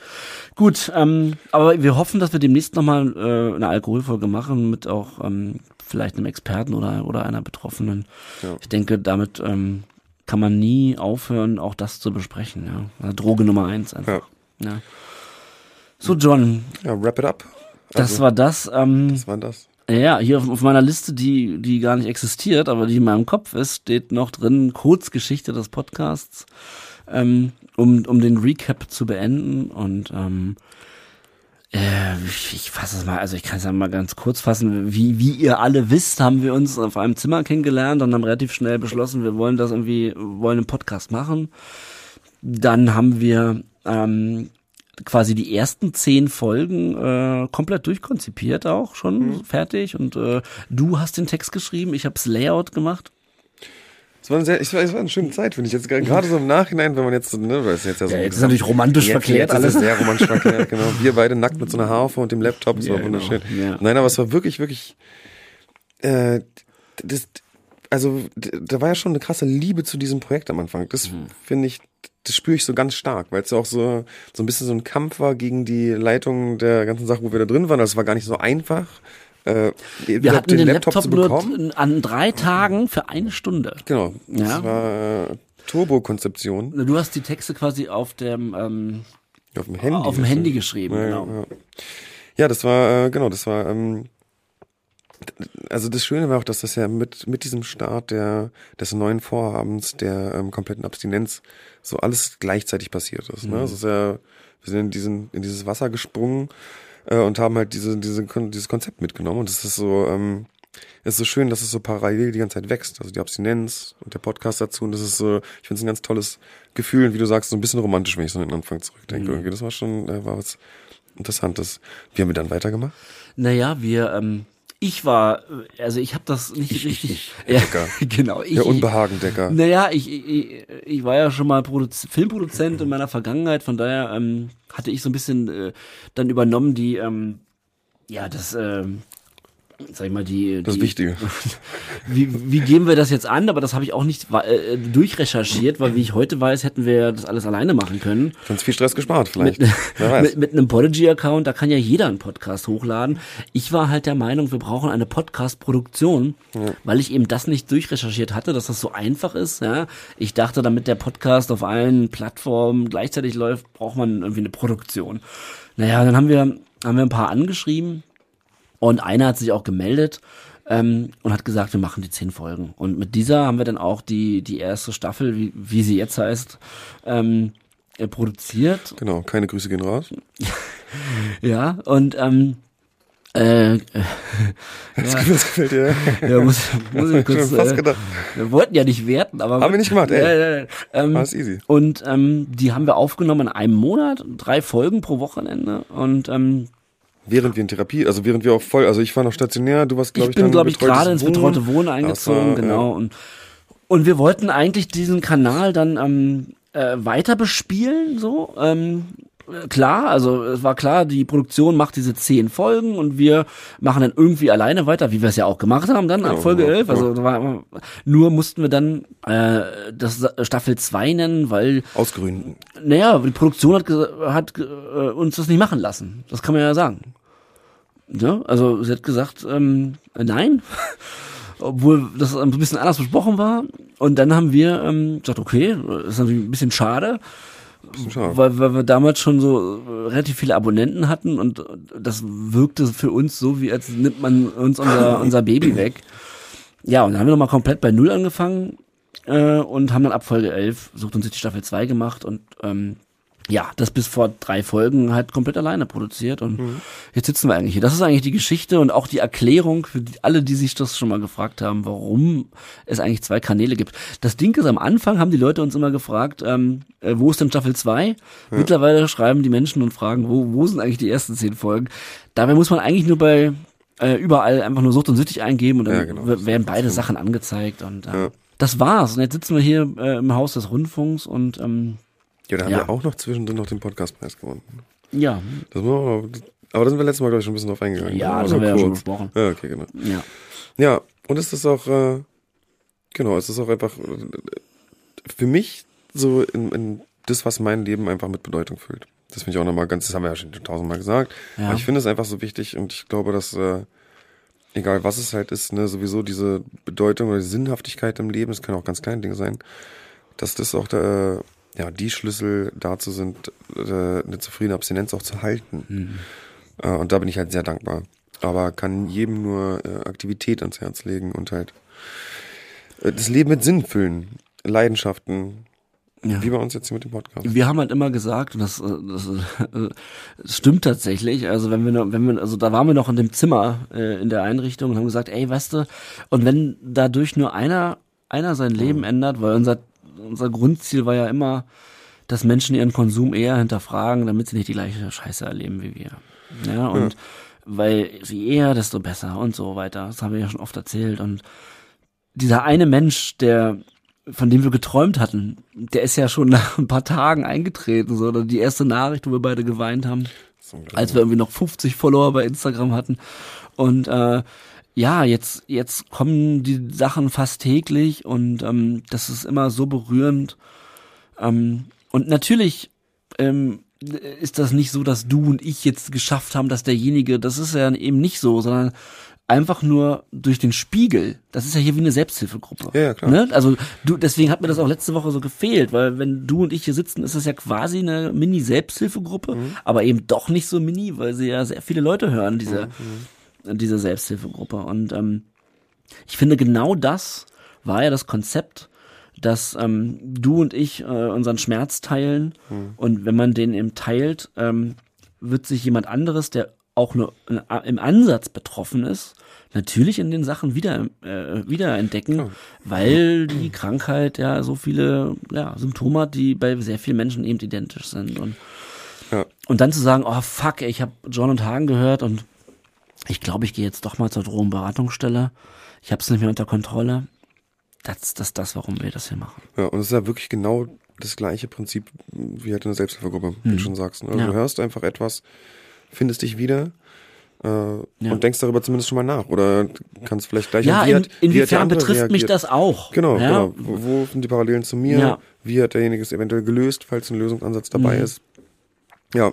Gut, ähm, aber wir hoffen, dass wir demnächst nochmal äh, eine Alkoholfolge machen mit auch ähm, vielleicht einem Experten oder, oder einer Betroffenen. Ja. Ich denke, damit ähm, kann man nie aufhören, auch das zu besprechen. Ja? Also Droge Nummer eins einfach. Ja. So, John, Ja, wrap it up. das Also, war das. Ähm, was war das? ja, hier auf, auf meiner Liste, die, die gar nicht existiert, aber die in meinem Kopf ist, steht noch drin Kurzgeschichte des Podcasts, ähm, um, um den Recap zu beenden. Und ähm, Äh, ich fasse es mal, also ich kann es ja mal ganz kurz fassen. Wie, wie ihr alle wisst, haben wir uns auf einem Zimmer kennengelernt und haben relativ schnell beschlossen, wir wollen das irgendwie, wollen einen Podcast machen. Dann haben wir ähm, quasi die ersten zehn Folgen äh, komplett durchkonzipiert auch schon mhm. fertig und äh, du hast den Text geschrieben, ich habe das Layout gemacht. Es war, eine sehr, es war, es war eine schöne Zeit, finde ich. Jetzt gerade so im Nachhinein, wenn man jetzt, ne, weil es jetzt ja so. Ja, jetzt ist natürlich romantisch jetzt, verklärt jetzt alles. Ist sehr romantisch verklärt, genau. Wir beide nackt mit so einer Harfe und dem Laptop, das ja, war genau. wunderschön. Genau. Ja. Nein, aber es war wirklich, wirklich, äh, das, also, da war ja schon eine krasse Liebe zu diesem Projekt am Anfang. Das mhm. finde ich, das spüre ich so ganz stark, weil es ja auch so, so ein bisschen so ein Kampf war gegen die Leitung der ganzen Sachen, wo wir da drin waren. Das war gar nicht so einfach äh, wir hatten den, den Laptop, Laptop nur an drei Tagen für eine Stunde. Genau. Das ja. war äh, Turbo-Konzeption. Du hast die Texte quasi auf dem ähm, auf dem Handy, auf dem Handy geschrieben. Ja, genau. Ja. ja, das war äh, genau, das war ähm, also das Schöne war auch, dass das ja mit mit diesem Start der des neuen Vorhabens der ähm, kompletten Abstinenz so alles gleichzeitig passiert ist. Ne? Mhm. Ist ja wir sind in diesen in dieses Wasser gesprungen äh, und haben halt diese, diese, dieses Konzept mitgenommen. Und es ist so, ähm, es ist so schön, dass es so parallel die ganze Zeit wächst. Also die Abstinenz und der Podcast dazu. Und das ist so, ich finde es ein ganz tolles Gefühl. Und wie du sagst, so ein bisschen romantisch, wenn ich so an den Anfang zurückdenke. Mhm. Irgendwie, das war schon, äh, war was Interessantes. Wie haben wir dann weitergemacht? Naja, wir, ähm, ich war, also ich habe das nicht ich, richtig. Ich, ja, Decker. genau. Ich, Der Unbehagendecker. Naja, ich, ich, ich war ja schon mal Produz Filmproduzent in meiner Vergangenheit, von daher ähm, hatte ich so ein bisschen äh, dann übernommen die, ähm, ja, das, ähm, sag ich mal, die. Das die, Wichtige. Wie, wie geben wir das jetzt an? Aber das habe ich auch nicht äh, durchrecherchiert, weil wie ich heute weiß, hätten wir das alles alleine machen können. Ganz viel Stress gespart, vielleicht. Mit, Wer weiß. mit, mit einem Podigy-Account, da kann ja jeder einen Podcast hochladen. Ich war halt der Meinung, wir brauchen eine Podcast-Produktion, ja. weil ich eben das nicht durchrecherchiert hatte, dass das so einfach ist. Ja, ich dachte, damit der Podcast auf allen Plattformen gleichzeitig läuft, braucht man irgendwie eine Produktion. Naja, dann haben wir haben wir ein paar angeschrieben und einer hat sich auch gemeldet ähm, und hat gesagt, wir machen die zehn Folgen. Und mit dieser haben wir dann auch die, die erste Staffel, wie, wie sie jetzt heißt, ähm, äh, produziert. Genau, keine Grüße gehen raus. ja, und ähm, äh, äh, das, ja. gefällt dir. Ja, muss, muss ich kurz, äh, wir wollten ja nicht werten, aber haben wir nicht gemacht, ey. Äh, äh, ähm, War easy. Und ähm, die haben wir aufgenommen in einem Monat, drei Folgen pro Wochenende und ähm, Während wir in Therapie, also während wir auch voll, also ich war noch stationär, du warst glaube ich, ich bin glaube ich gerade ins betreute Wohnen eingezogen, war, genau. Ja. Und und wir wollten eigentlich diesen Kanal dann ähm, äh, weiter bespielen, so. Ähm, klar, also es war klar, die Produktion macht diese zehn Folgen und wir machen dann irgendwie alleine weiter, wie wir es ja auch gemacht haben dann ab Folge 11. Also war, nur mussten wir dann äh, das Staffel 2 nennen, weil Ausgründen. Naja, die Produktion hat, hat äh, uns das nicht machen lassen. Das kann man ja sagen. Ja, also sie hat gesagt, ähm, nein. Obwohl das ein bisschen anders besprochen war. Und dann haben wir ähm, gesagt, okay, das ist natürlich ein bisschen schade. Weil, weil wir damals schon so äh, relativ viele Abonnenten hatten und das wirkte für uns so, wie als nimmt man uns unser, unser Baby weg. Ja, und dann haben wir nochmal komplett bei Null angefangen äh, und haben dann ab Folge 11 Sucht uns die Staffel 2 gemacht und ähm, ja, das bis vor drei Folgen halt komplett alleine produziert und mhm. jetzt sitzen wir eigentlich hier. Das ist eigentlich die Geschichte und auch die Erklärung für die, alle, die sich das schon mal gefragt haben, warum es eigentlich zwei Kanäle gibt. Das Ding ist, am Anfang haben die Leute uns immer gefragt, ähm, äh, wo ist denn Staffel 2? Ja. Mittlerweile schreiben die Menschen und fragen, wo, wo sind eigentlich die ersten zehn Folgen? Dabei muss man eigentlich nur bei äh, überall einfach nur Sucht und Süchtig eingeben und dann ja, genau. werden beide Sachen angezeigt und äh, ja. das war's. Und jetzt sitzen wir hier äh, im Haus des Rundfunks und ähm, ja, da haben ja. wir auch noch zwischendrin noch den Podcastpreis gewonnen. Ja. Das wir, aber da sind wir letztes Mal, glaube ich, schon ein bisschen drauf eingegangen. Ja, das haben wir kurz. ja schon besprochen. Ja, okay, genau. Ja. Ja, und es ist auch, äh, genau, es ist auch einfach äh, für mich so in, in das, was mein Leben einfach mit Bedeutung füllt. Das finde ich auch nochmal ganz, das haben wir ja schon tausendmal gesagt. Ja. Aber ich finde es einfach so wichtig und ich glaube, dass, äh, egal was es halt ist, ne, sowieso diese Bedeutung oder die Sinnhaftigkeit im Leben, es können auch ganz kleine Dinge sein, dass das auch der, ja, die Schlüssel dazu sind, äh, eine zufriedene Abstinenz auch zu halten. Mhm. Äh, und da bin ich halt sehr dankbar. Aber kann jedem nur äh, Aktivität ans Herz legen und halt das Leben mit Sinn füllen. Leidenschaften, Ja. Wie bei uns jetzt hier mit dem Podcast. Wir haben halt immer gesagt, und das, das, das stimmt tatsächlich, also wenn wir, wenn wir, also da waren wir noch in dem Zimmer äh, in der Einrichtung und haben gesagt, ey, weißt du, und wenn dadurch nur einer, einer sein Leben mhm. ändert, weil unser, unser Grundziel war ja immer, dass Menschen ihren Konsum eher hinterfragen, damit sie nicht die gleiche Scheiße erleben wie wir. Ja, und ja. weil je eher, desto besser und so weiter. Das haben wir ja schon oft erzählt. Und dieser eine Mensch, der von dem wir geträumt hatten, der ist ja schon nach ein paar Tagen eingetreten, so, oder die erste Nachricht, wo wir beide geweint haben, als wir irgendwie noch 50 Follower bei Instagram hatten. Und äh, ja, jetzt, jetzt kommen die Sachen fast täglich und ähm, das ist immer so berührend. Ähm, und natürlich ähm, ist das nicht so, dass du und ich jetzt geschafft haben, dass derjenige, das ist ja eben nicht so, sondern einfach nur durch den Spiegel. Das ist ja hier wie eine Selbsthilfegruppe. Ja, klar. Ne? Also du, deswegen hat mir das auch letzte Woche so gefehlt, weil wenn du und ich hier sitzen, ist das ja quasi eine Mini-Selbsthilfegruppe, mhm. aber eben doch nicht so mini, weil sie ja sehr viele Leute hören, diese, mhm. Diese Selbsthilfegruppe. Und ähm, ich finde genau das war ja das Konzept, dass ähm, du und ich äh, unseren Schmerz teilen mhm. und wenn man den eben teilt, ähm, wird sich jemand anderes, der auch nur im Ansatz betroffen ist, natürlich in den Sachen wieder äh, wieder entdecken, oh. weil die Krankheit ja so viele ja, Symptome hat, die bei sehr vielen Menschen eben identisch sind und ja. und dann zu sagen, oh fuck, ich habe John und Hagen gehört und ich glaube, ich gehe jetzt doch mal zur Drogenberatungsstelle. Ich habe es nicht mehr unter Kontrolle. Das, das, das, warum wir das hier machen. Ja, und es ist ja wirklich genau das gleiche Prinzip wie halt in der Selbsthilfegruppe, wie hm. du schon sagst. Ne? Also ja. Du hörst einfach etwas, findest dich wieder äh, ja. und denkst darüber zumindest schon mal nach oder kannst vielleicht gleich ja, in, hat, inwiefern betrifft reagiert. mich das auch genau, ja. genau. Wo, wo, sind die Parallelen zu mir ja. wie hat derjenige es eventuell gelöst falls ein Lösungsansatz dabei mhm. ist ja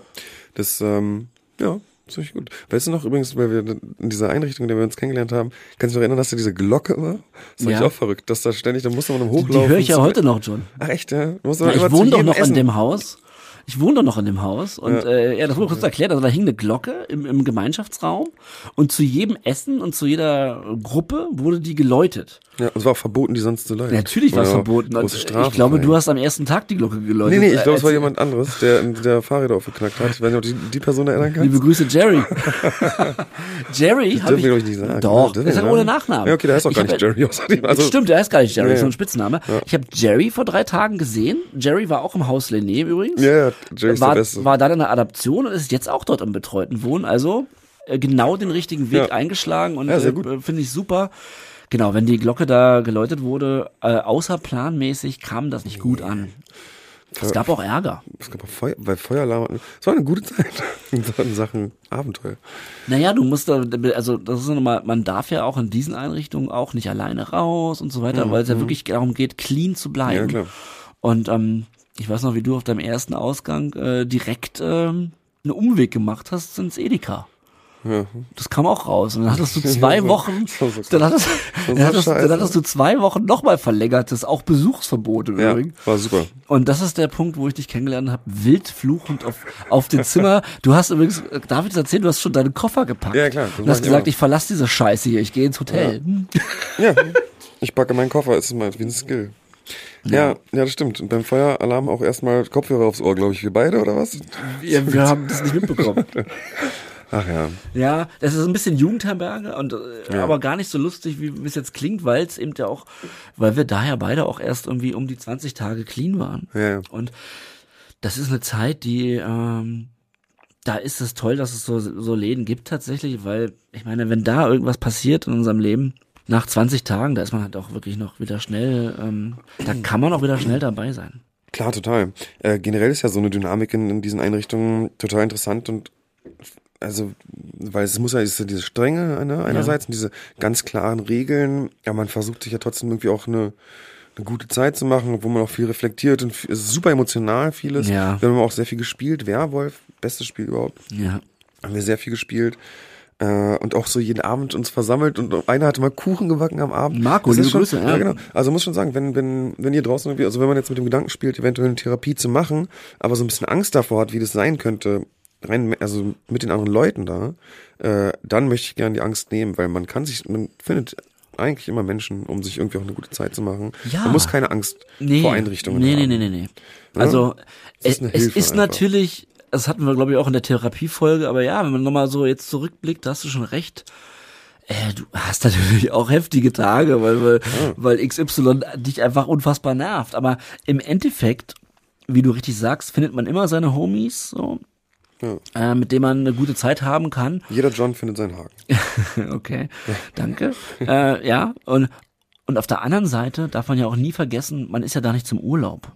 das ähm, ja ziemlich gut. Weißt du noch übrigens, weil wir in dieser Einrichtung, in der wir uns kennengelernt haben, kannst du dich noch erinnern, dass da diese Glocke war? Das war ja. ich auch verrückt, dass da ständig, da musste man hochlaufen. Die, die höre ich ja heute noch, John. Ach echt, ja? Du ja ich wohne doch noch in dem Haus ich wohne doch noch in dem Haus und ja, äh, ja das wurde kurz erklärt, also da hing eine Glocke im, im Gemeinschaftsraum und zu jedem Essen und zu jeder Gruppe wurde die geläutet. Ja, es war auch verboten, die sonst zu läuten. Natürlich war es verboten. Und ich glaube, du hast am ersten Tag die Glocke geläutet. Nee, nee, ich glaube, es war jemand anderes, der, der Fahrräder aufgeknackt hat. Ich weiß nicht, ob die, die Person erinnern kann. Liebe Grüße, Jerry. Jerry habe ich, ich nicht sagen. Doch, das ist halt ohne Nachnamen. Ja, okay, der heißt auch gar nicht Jerry. Also, stimmt, der heißt gar nicht Jerry, nee. ist so ein Spitzname. Ja. Ich habe Jerry vor drei Tagen gesehen. Jerry war auch im Haus Lené übrigens. Ja, ja, Jerry ist war. War dann in der Adaption und ist jetzt auch dort im betreuten Wohnen. Also äh, genau den richtigen Weg ja. eingeschlagen und ja, äh, finde ich super. Genau, wenn die Glocke da geläutet wurde, äh, außerplanmäßig kam das nicht gut an. Es gab auch Ärger. Es gab auch Feuer, weil Feueralarm, es war eine gute Zeit in Sachen Abenteuer. Naja, du musst da, also das ist nochmal, man darf ja auch in diesen Einrichtungen auch nicht alleine raus und so weiter, mhm. weil es ja mhm. wirklich darum geht, clean zu bleiben. Ja, klar. Und ähm, ich weiß noch, wie du auf deinem ersten Ausgang äh, direkt ähm, einen Umweg gemacht hast ins Edeka. Ja. Das kam auch raus. Und dann hattest du zwei Wochen, dann hattest, dann hattest, dann hattest du zwei Wochen nochmal verlängertes, auch Besuchsverbot im ja, Übrigen. War super. Und das ist der Punkt, wo ich dich kennengelernt habe, wild fluchend auf, auf dem Zimmer. Du hast übrigens, darf ich das erzählen, du hast schon deine Koffer gepackt. Ja, klar. Du hast gesagt, immer. ich verlasse diese Scheiße hier, ich gehe ins Hotel. Ja. ja. Ich packe meinen Koffer, es ist mal wie ein Skill. Ja, ja, das stimmt. Und beim Feueralarm auch erstmal Kopfhörer aufs Ohr, glaube ich, wir beide, oder was? Ja, wir haben das nicht mitbekommen. Ach ja. Ja, das ist ein bisschen Jugendherberge und äh, ja. aber gar nicht so lustig, wie es jetzt klingt, weil es eben ja auch, weil wir daher beide auch erst irgendwie um die 20 Tage clean waren. Ja. Und das ist eine Zeit, die ähm, da ist es toll, dass es so, so Läden gibt tatsächlich, weil ich meine, wenn da irgendwas passiert in unserem Leben, nach 20 Tagen, da ist man halt auch wirklich noch wieder schnell, ähm, da kann man auch wieder schnell dabei sein. Klar, total. Äh, generell ist ja so eine Dynamik in, in diesen Einrichtungen total interessant und also, weil es muss ja diese, diese Strenge ne, einerseits ja. und diese ganz klaren Regeln, ja, man versucht sich ja trotzdem irgendwie auch eine, eine gute Zeit zu machen, wo man auch viel reflektiert und es ist super emotional vieles. Ja. Wir haben auch sehr viel gespielt. Werwolf, bestes Spiel überhaupt. Ja. Haben wir sehr viel gespielt. Äh, und auch so jeden Abend uns versammelt und einer hatte mal Kuchen gebacken am Abend. Marco, das ist schon, Grüße, ja. ja. genau. Also muss schon sagen, wenn, wenn, wenn ihr draußen irgendwie, also wenn man jetzt mit dem Gedanken spielt, eventuell eine Therapie zu machen, aber so ein bisschen Angst davor hat, wie das sein könnte, rein, also mit den anderen Leuten da, äh, dann möchte ich gerne die Angst nehmen, weil man kann sich, man findet eigentlich immer Menschen, um sich irgendwie auch eine gute Zeit zu machen. Ja. Man muss keine Angst nee, vor Einrichtungen nee, haben. Nee, nee, nee, nee. Also Es es, es ist einfach. natürlich, das hatten wir glaube ich auch in der Therapiefolge, aber ja, wenn man nochmal so jetzt zurückblickt, da hast du schon recht. Äh, du hast natürlich auch heftige Tage, weil, weil, weil XY dich einfach unfassbar nervt. Aber im Endeffekt, wie du richtig sagst, findet man immer seine Homies, so, Ja. äh, mit denen man eine gute Zeit haben kann. Jeder John findet seinen Haken. okay, danke. äh, ja, und, und auf der anderen Seite darf man ja auch nie vergessen, man ist ja da nicht zum Urlaub.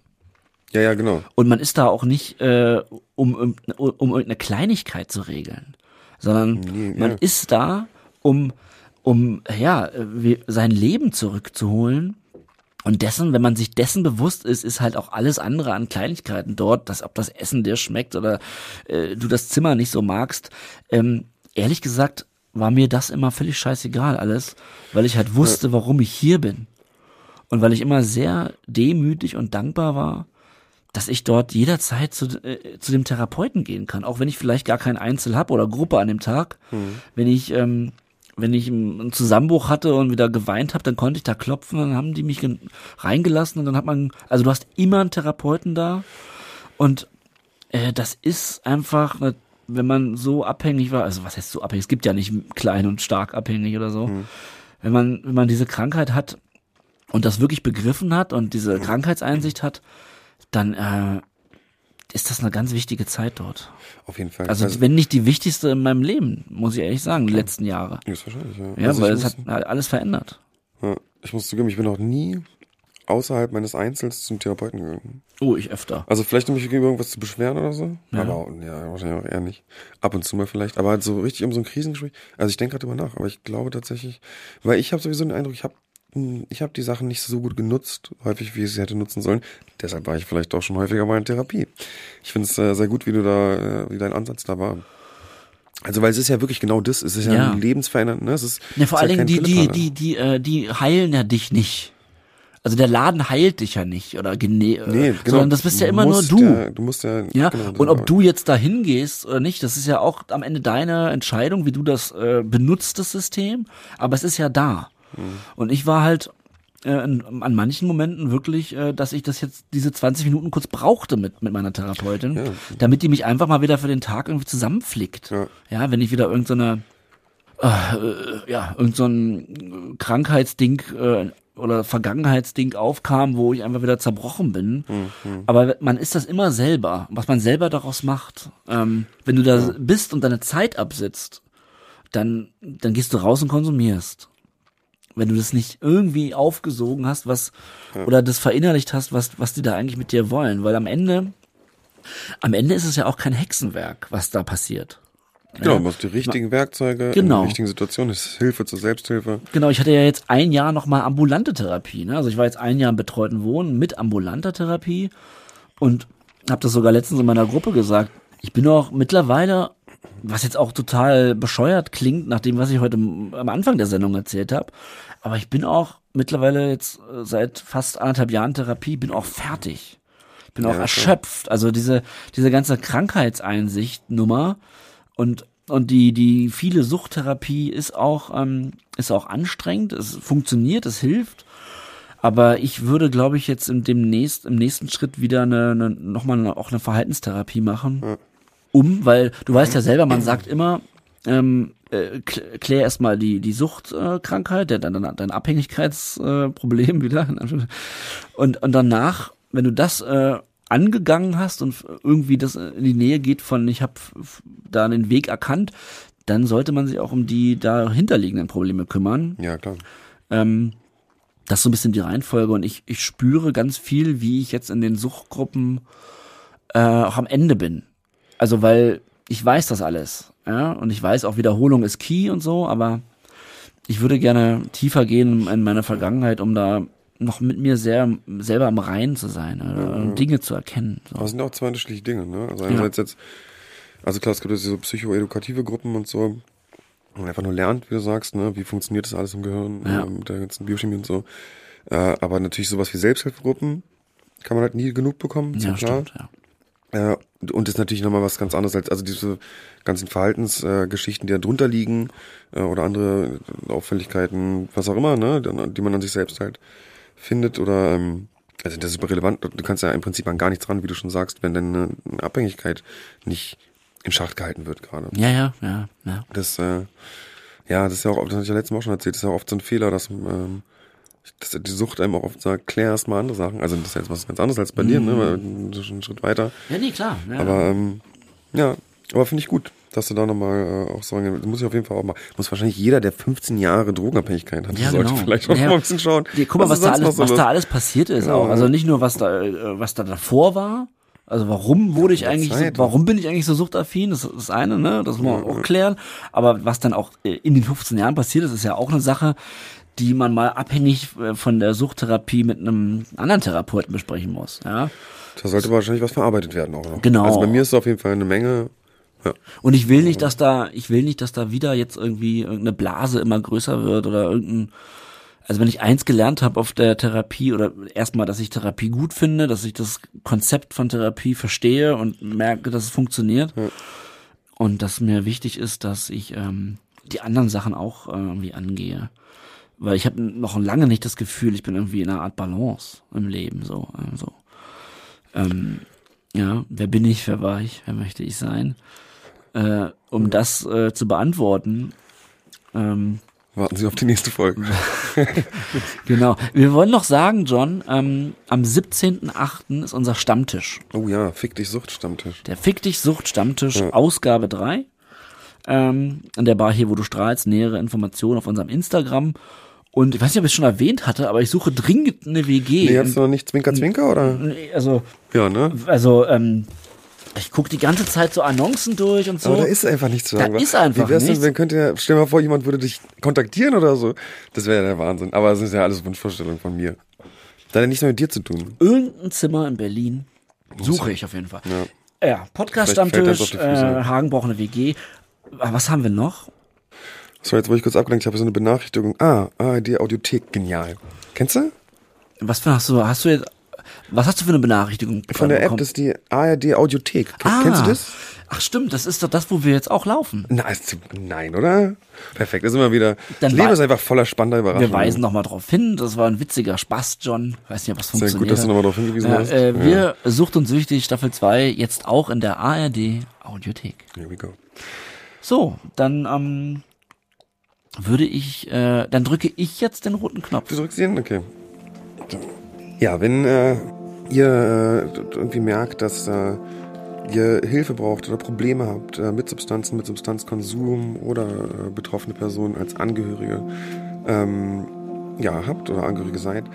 Ja, ja, genau. Und man ist da auch nicht, äh, um, um, um irgendeine Kleinigkeit zu regeln, sondern Nee, man ja. ist da, um, um ja, wie- sein Leben zurückzuholen. Und dessen, wenn man sich dessen bewusst ist, ist halt auch alles andere an Kleinigkeiten dort, dass ob das Essen dir schmeckt oder äh, du das Zimmer nicht so magst. Ähm, ehrlich gesagt war mir das immer völlig scheißegal alles, weil ich halt wusste, warum ich hier bin. Und weil ich immer sehr demütig und dankbar war, dass ich dort jederzeit zu, äh, zu dem Therapeuten gehen kann, auch wenn ich vielleicht gar kein Einzel hab oder Gruppe an dem Tag. Wenn ich ähm, wenn ich einen Zusammenbruch hatte und wieder geweint habe, dann konnte ich da klopfen, dann haben die mich reingelassen und dann hat man, also du hast immer einen Therapeuten da. Und äh, das ist einfach, eine, wenn man so abhängig war, also was heißt so abhängig, es gibt ja nicht klein und stark abhängig oder so, wenn man wenn man diese Krankheit hat und das wirklich begriffen hat und diese Krankheitseinsicht hat, dann äh, ist das eine ganz wichtige Zeit dort. Auf jeden Fall. Also wenn nicht die wichtigste in meinem Leben, muss ich ehrlich sagen, die letzten Jahre. ist wahrscheinlich, ja. Ja, also weil es hat halt alles verändert. ja, ich muss zugeben, ich bin noch nie außerhalb meines Einzels zum Therapeuten gegangen. Oh, ich öfter. Also vielleicht, um mich gegen irgendwas zu beschweren oder so. Ja. Aber auch- ja, wahrscheinlich auch eher nicht. Ab und zu mal vielleicht. Aber halt so richtig um so ein Krisengespräch. Also ich denke gerade drüber nach, aber ich glaube tatsächlich, weil ich habe sowieso den Eindruck, ich habe ich habe die Sachen nicht so gut genutzt, häufig wie ich sie hätte nutzen sollen. Deshalb war ich vielleicht auch schon häufiger mal in Therapie. Ich finde es äh, sehr gut, wie du da, äh, wie dein Ansatz da war. Also weil es ist ja wirklich genau das, es ist ja, Ja. ein lebensverändernd, ne? Es ist, Ja, vor allen ja Dingen kein die, die, die, die, äh, die heilen ja dich nicht. Also der Laden heilt dich ja nicht oder gene äh, Nee, genau. sondern das bist ja immer nur du. Ja, du musst ja, Ja, genau, und ob du jetzt da hingehst oder nicht, das ist ja auch am Ende deine Entscheidung, wie du das äh, benutzt, das System. Aber es ist ja da. Mhm. Und ich war halt äh, in, an manchen Momenten wirklich, äh, dass ich das jetzt diese 20 Minuten kurz brauchte mit, mit meiner Therapeutin, Ja. damit die mich einfach mal wieder für den Tag irgendwie zusammenflickt. Ja. Ja, wenn ich wieder irgendeine, äh, äh, ja, irgend so ein Krankheitsding äh, oder Vergangenheitsding aufkam, wo ich einfach wieder zerbrochen bin. Aber man ist das immer selber, was man selber daraus macht. Ähm, wenn du da bist und deine Zeit absitzt, dann, dann gehst du raus und konsumierst. Wenn du das nicht irgendwie aufgesogen hast, was, oder das verinnerlicht hast, was, was die da eigentlich mit dir wollen. Weil am Ende, am Ende ist es ja auch kein Hexenwerk, was da passiert. Genau, Ja. du brauchst die richtigen Werkzeuge Genau. in der richtigen Situation. Das ist Hilfe zur Selbsthilfe. Genau, ich hatte ja jetzt ein Jahr nochmal ambulante Therapie. Ne? Also ich war jetzt ein Jahr im betreuten Wohnen mit ambulanter Therapie und habe das sogar letztens in meiner Gruppe gesagt. Ich bin auch mittlerweile, was jetzt auch total bescheuert klingt, nach dem, was ich heute am Anfang der Sendung erzählt habe, aber ich bin auch mittlerweile jetzt äh, seit fast anderthalb Jahren Therapie, bin auch fertig. Bin auch Ja, erschöpft. Also diese, diese ganze Krankheitseinsicht-Nummer und und die die viele Suchttherapie ist auch ähm, ist auch anstrengend. Es funktioniert, es hilft. Aber ich würde, glaube ich, jetzt in dem nächst, im nächsten Schritt wieder eine, eine nochmal eine, auch eine Verhaltenstherapie machen, um, weil du weißt ja selber, man sagt immer, ähm, äh, kl- klär erstmal die die Suchtkrankheit, äh, dein, dein, Abhängigkeitsproblem äh, Problem wieder und und danach, wenn du das äh, angegangen hast und irgendwie das in die Nähe geht von ich habe da den Weg erkannt, dann sollte man sich auch um die dahinterliegenden Probleme kümmern. Ja, klar. Ähm, das ist so ein bisschen die Reihenfolge und ich, ich spüre ganz viel, wie ich jetzt in den Suchtgruppen äh, auch am Ende bin. Also weil ich weiß das alles, ja, und ich weiß auch Wiederholung ist key und so, aber ich würde gerne tiefer gehen in meine Vergangenheit, um da noch mit mir sehr selber am Reinen zu sein oder Dinge zu erkennen. So. Aber es sind auch zwei unterschiedliche Dinge, ne? Also einerseits jetzt, also klar, es gibt jetzt so psychoedukative Gruppen und so, wo man einfach nur lernt, wie du sagst, ne? Wie funktioniert das alles im Gehirn, Ja. äh, mit der ganzen Biochemie und so. Äh, aber natürlich sowas wie Selbsthilfegruppen kann man halt nie genug bekommen, ist Ja, ja klar. stimmt, ja. Äh, und ist natürlich nochmal was ganz anderes als, also diese ganzen Verhaltensgeschichten, äh, die da drunter liegen, äh, oder andere Auffälligkeiten, was auch immer, ne, die man an sich selbst halt findet oder, ähm, also das ist super relevant. Du kannst ja im Prinzip an gar nichts ran, wie du schon sagst, wenn deine Abhängigkeit nicht in Schacht gehalten wird gerade. Ja, ja, ja, ja. Das, äh, ja, das ist ja auch, das hatte ich ja letztes Mal auch schon erzählt, das ist ja auch oft so ein Fehler, dass, ähm, dass die Sucht einem auch oft sagt, klär erst mal andere Sachen. Also das ist jetzt was ganz anderes als bei mm. dir, ne? Mhm. Schon einen Schritt weiter. Ja, nee, klar. Ja. Aber ähm, ja, aber finde ich gut, dass du da nochmal äh, auch sagen, muss ich auf jeden Fall auch mal, muss wahrscheinlich jeder, der 15 Jahre Drogenabhängigkeit hat, ja, sollte genau. vielleicht auch ja. mal ein bisschen schauen. Ja, guck mal, was, was da alles, was da alles passiert ist auch. Also nicht nur, was da, äh, was da davor war, also warum wurde ich eigentlich, so, warum bin ich eigentlich so suchtaffin? Das ist das eine, ne? Das muss man auch klären. Aber was dann auch äh, in den 15 Jahren passiert ist, ist ja auch eine Sache, die man mal abhängig äh, von der Suchttherapie mit einem anderen Therapeuten besprechen muss. Ja. Da sollte wahrscheinlich was verarbeitet werden auch noch. Genau. Also bei mir ist es auf jeden Fall eine Menge. Ja. Und ich will nicht, dass da, ich will nicht, dass da wieder jetzt irgendwie irgendeine Blase immer größer wird oder irgendein also wenn ich eins gelernt habe auf der Therapie oder erstmal, dass ich Therapie gut finde, dass ich das Konzept von Therapie verstehe und merke, dass es funktioniert ja. und dass mir wichtig ist, dass ich ähm, die anderen Sachen auch äh, irgendwie angehe. Weil ich habe noch lange nicht das Gefühl, ich bin irgendwie in einer Art Balance im Leben. So, also, ähm, ja, wer bin ich, wer war ich, wer möchte ich sein? Äh, um das äh, zu beantworten, ähm, Warten Sie auf die nächste Folge. genau. Wir wollen noch sagen, John, ähm, am 17.8. ist unser Stammtisch. Oh ja, Fick dich Sucht Stammtisch. Der Fick dich Sucht Stammtisch, ja. Ausgabe 3. Ähm, an der Bar hier, wo du strahlst, nähere Informationen auf unserem Instagram. Und ich weiß nicht, ob ich es schon erwähnt hatte, aber ich suche dringend eine WG. Nee, hast du noch nicht Zwinker Zwinker oder? Also, ja, ne? Also, ähm, ich gucke die ganze Zeit so Annoncen durch und so. Aber da ist einfach nichts zu sagen. Da ist einfach Wie wär's nichts. Denn, wenn könnte, stell dir mal vor, jemand würde dich kontaktieren oder so. Das wäre ja der Wahnsinn. Aber es ist ja alles Wunschvorstellung von mir. Da hat ja nichts mehr mit dir zu tun. Irgendein Zimmer in Berlin suche ich auf jeden Fall. Ja, ja Podcast-Stammtisch, äh, Hagen braucht eine WG. Aber was haben wir noch? So, jetzt wurde ich kurz abgelenkt. Ich habe so eine Benachrichtigung. Ah, ARD Audiothek, genial. Kennst du? Was für hast du? Hast du jetzt was hast du für eine Benachrichtigung? Von der App, das ist die ARD Audiothek. Ah. Kennst du das? Ach stimmt, das ist doch das, wo wir jetzt auch laufen. Na, nein, oder? Perfekt, das ist immer wieder. Dann das Leben ist einfach voller spannender Überraschungen. Wir weisen nochmal drauf hin, das war ein witziger Spaß, John. Weiß nicht, was funktioniert. Sehr gut, dass du nochmal darauf hingewiesen ja, hast. Äh, ja. Wir Sucht und Süchtig Staffel 2 jetzt auch in der ARD Audiothek. Here we go. So, dann ähm, würde ich, äh, dann drücke ich jetzt den roten Knopf. Du drückst ihn? Okay. Ja, wenn äh, ihr äh, irgendwie merkt, dass äh, ihr Hilfe braucht oder Probleme habt äh, mit Substanzen, mit Substanzkonsum oder äh, betroffene Personen als Angehörige ähm, ja, habt oder Angehörige seid,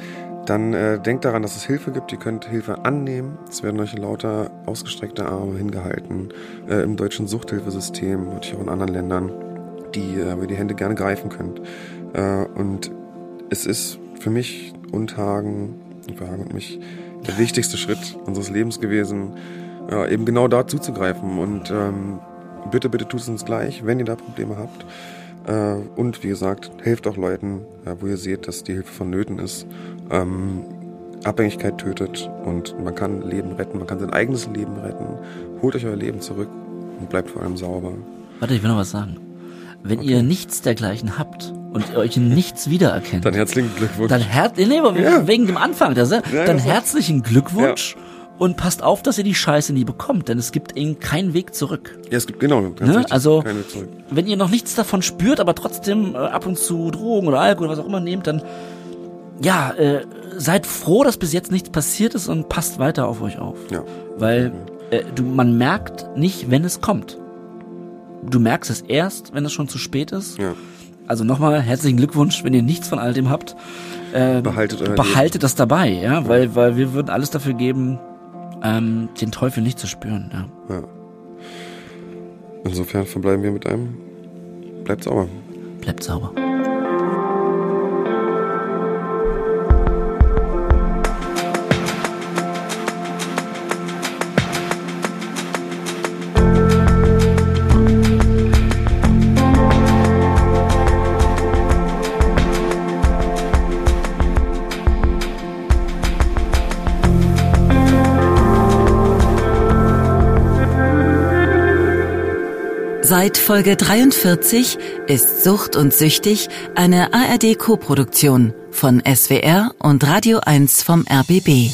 dann äh, denkt daran, dass es Hilfe gibt. Ihr könnt Hilfe annehmen. Es werden euch lauter ausgestreckte Arme hingehalten äh, im deutschen Suchthilfesystem, natürlich auch in anderen Ländern, die äh, ihr die Hände gerne greifen könnt. Äh, und es ist für mich und Hagen, für Hagen und mich der wichtigste Schritt unseres Lebens gewesen, eben genau da zuzugreifen. Und ähm, bitte, bitte tut es uns gleich, wenn ihr da Probleme habt. Äh, und wie gesagt, helft auch Leuten, wo ihr seht, dass die Hilfe vonnöten ist. Ähm, Abhängigkeit tötet und man kann Leben retten, man kann sein eigenes Leben retten. Holt euch euer Leben zurück und bleibt vor allem sauber. Warte, ich will noch was sagen. Wenn okay. ihr nichts dergleichen habt und euch in nichts wiedererkennt, dann herzlichen Glückwunsch. Dann her nee, ja. wegen dem Anfang, das, ja, dann herzlichen Glückwunsch. Ja. Und passt auf, dass ihr die Scheiße nie bekommt, denn es gibt eben keinen Weg zurück. Ja, es gibt genau. Ne? Richtig, also, wenn ihr noch nichts davon spürt, aber trotzdem äh, ab und zu Drogen oder Alkohol oder was auch immer nehmt, dann ja, äh, seid froh, dass bis jetzt nichts passiert ist und passt weiter auf euch auf. Ja. Weil äh, du, man merkt nicht, wenn es kommt du merkst es erst, wenn es schon zu spät ist. Ja. Also nochmal herzlichen Glückwunsch, wenn ihr nichts von all dem habt. Äh, behaltet behaltet das dabei, ja, weil, weil wir würden alles dafür geben, ähm, den Teufel nicht zu spüren. Ja. ja. Insofern verbleiben wir mit einem. Bleibt sauber. Bleibt sauber. Seit Folge 43 ist Sucht und Süchtig eine ARD-Koproduktion von SWR und Radio 1 vom RBB.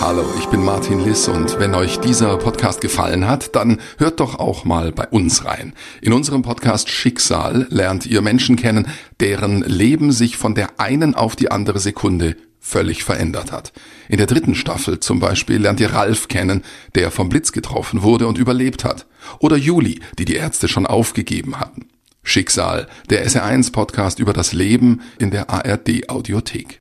Hallo, ich bin Martin Liss und wenn euch dieser Podcast gefallen hat, dann hört doch auch mal bei uns rein. In unserem Podcast Schicksal lernt ihr Menschen kennen, deren Leben sich von der einen auf die andere Sekunde völlig verändert hat. In der dritten Staffel zum Beispiel lernt ihr Ralf kennen, der vom Blitz getroffen wurde und überlebt hat. Oder Juli, die die Ärzte schon aufgegeben hatten. Schicksal, der SR1 Podcast über das Leben in der ARD Audiothek.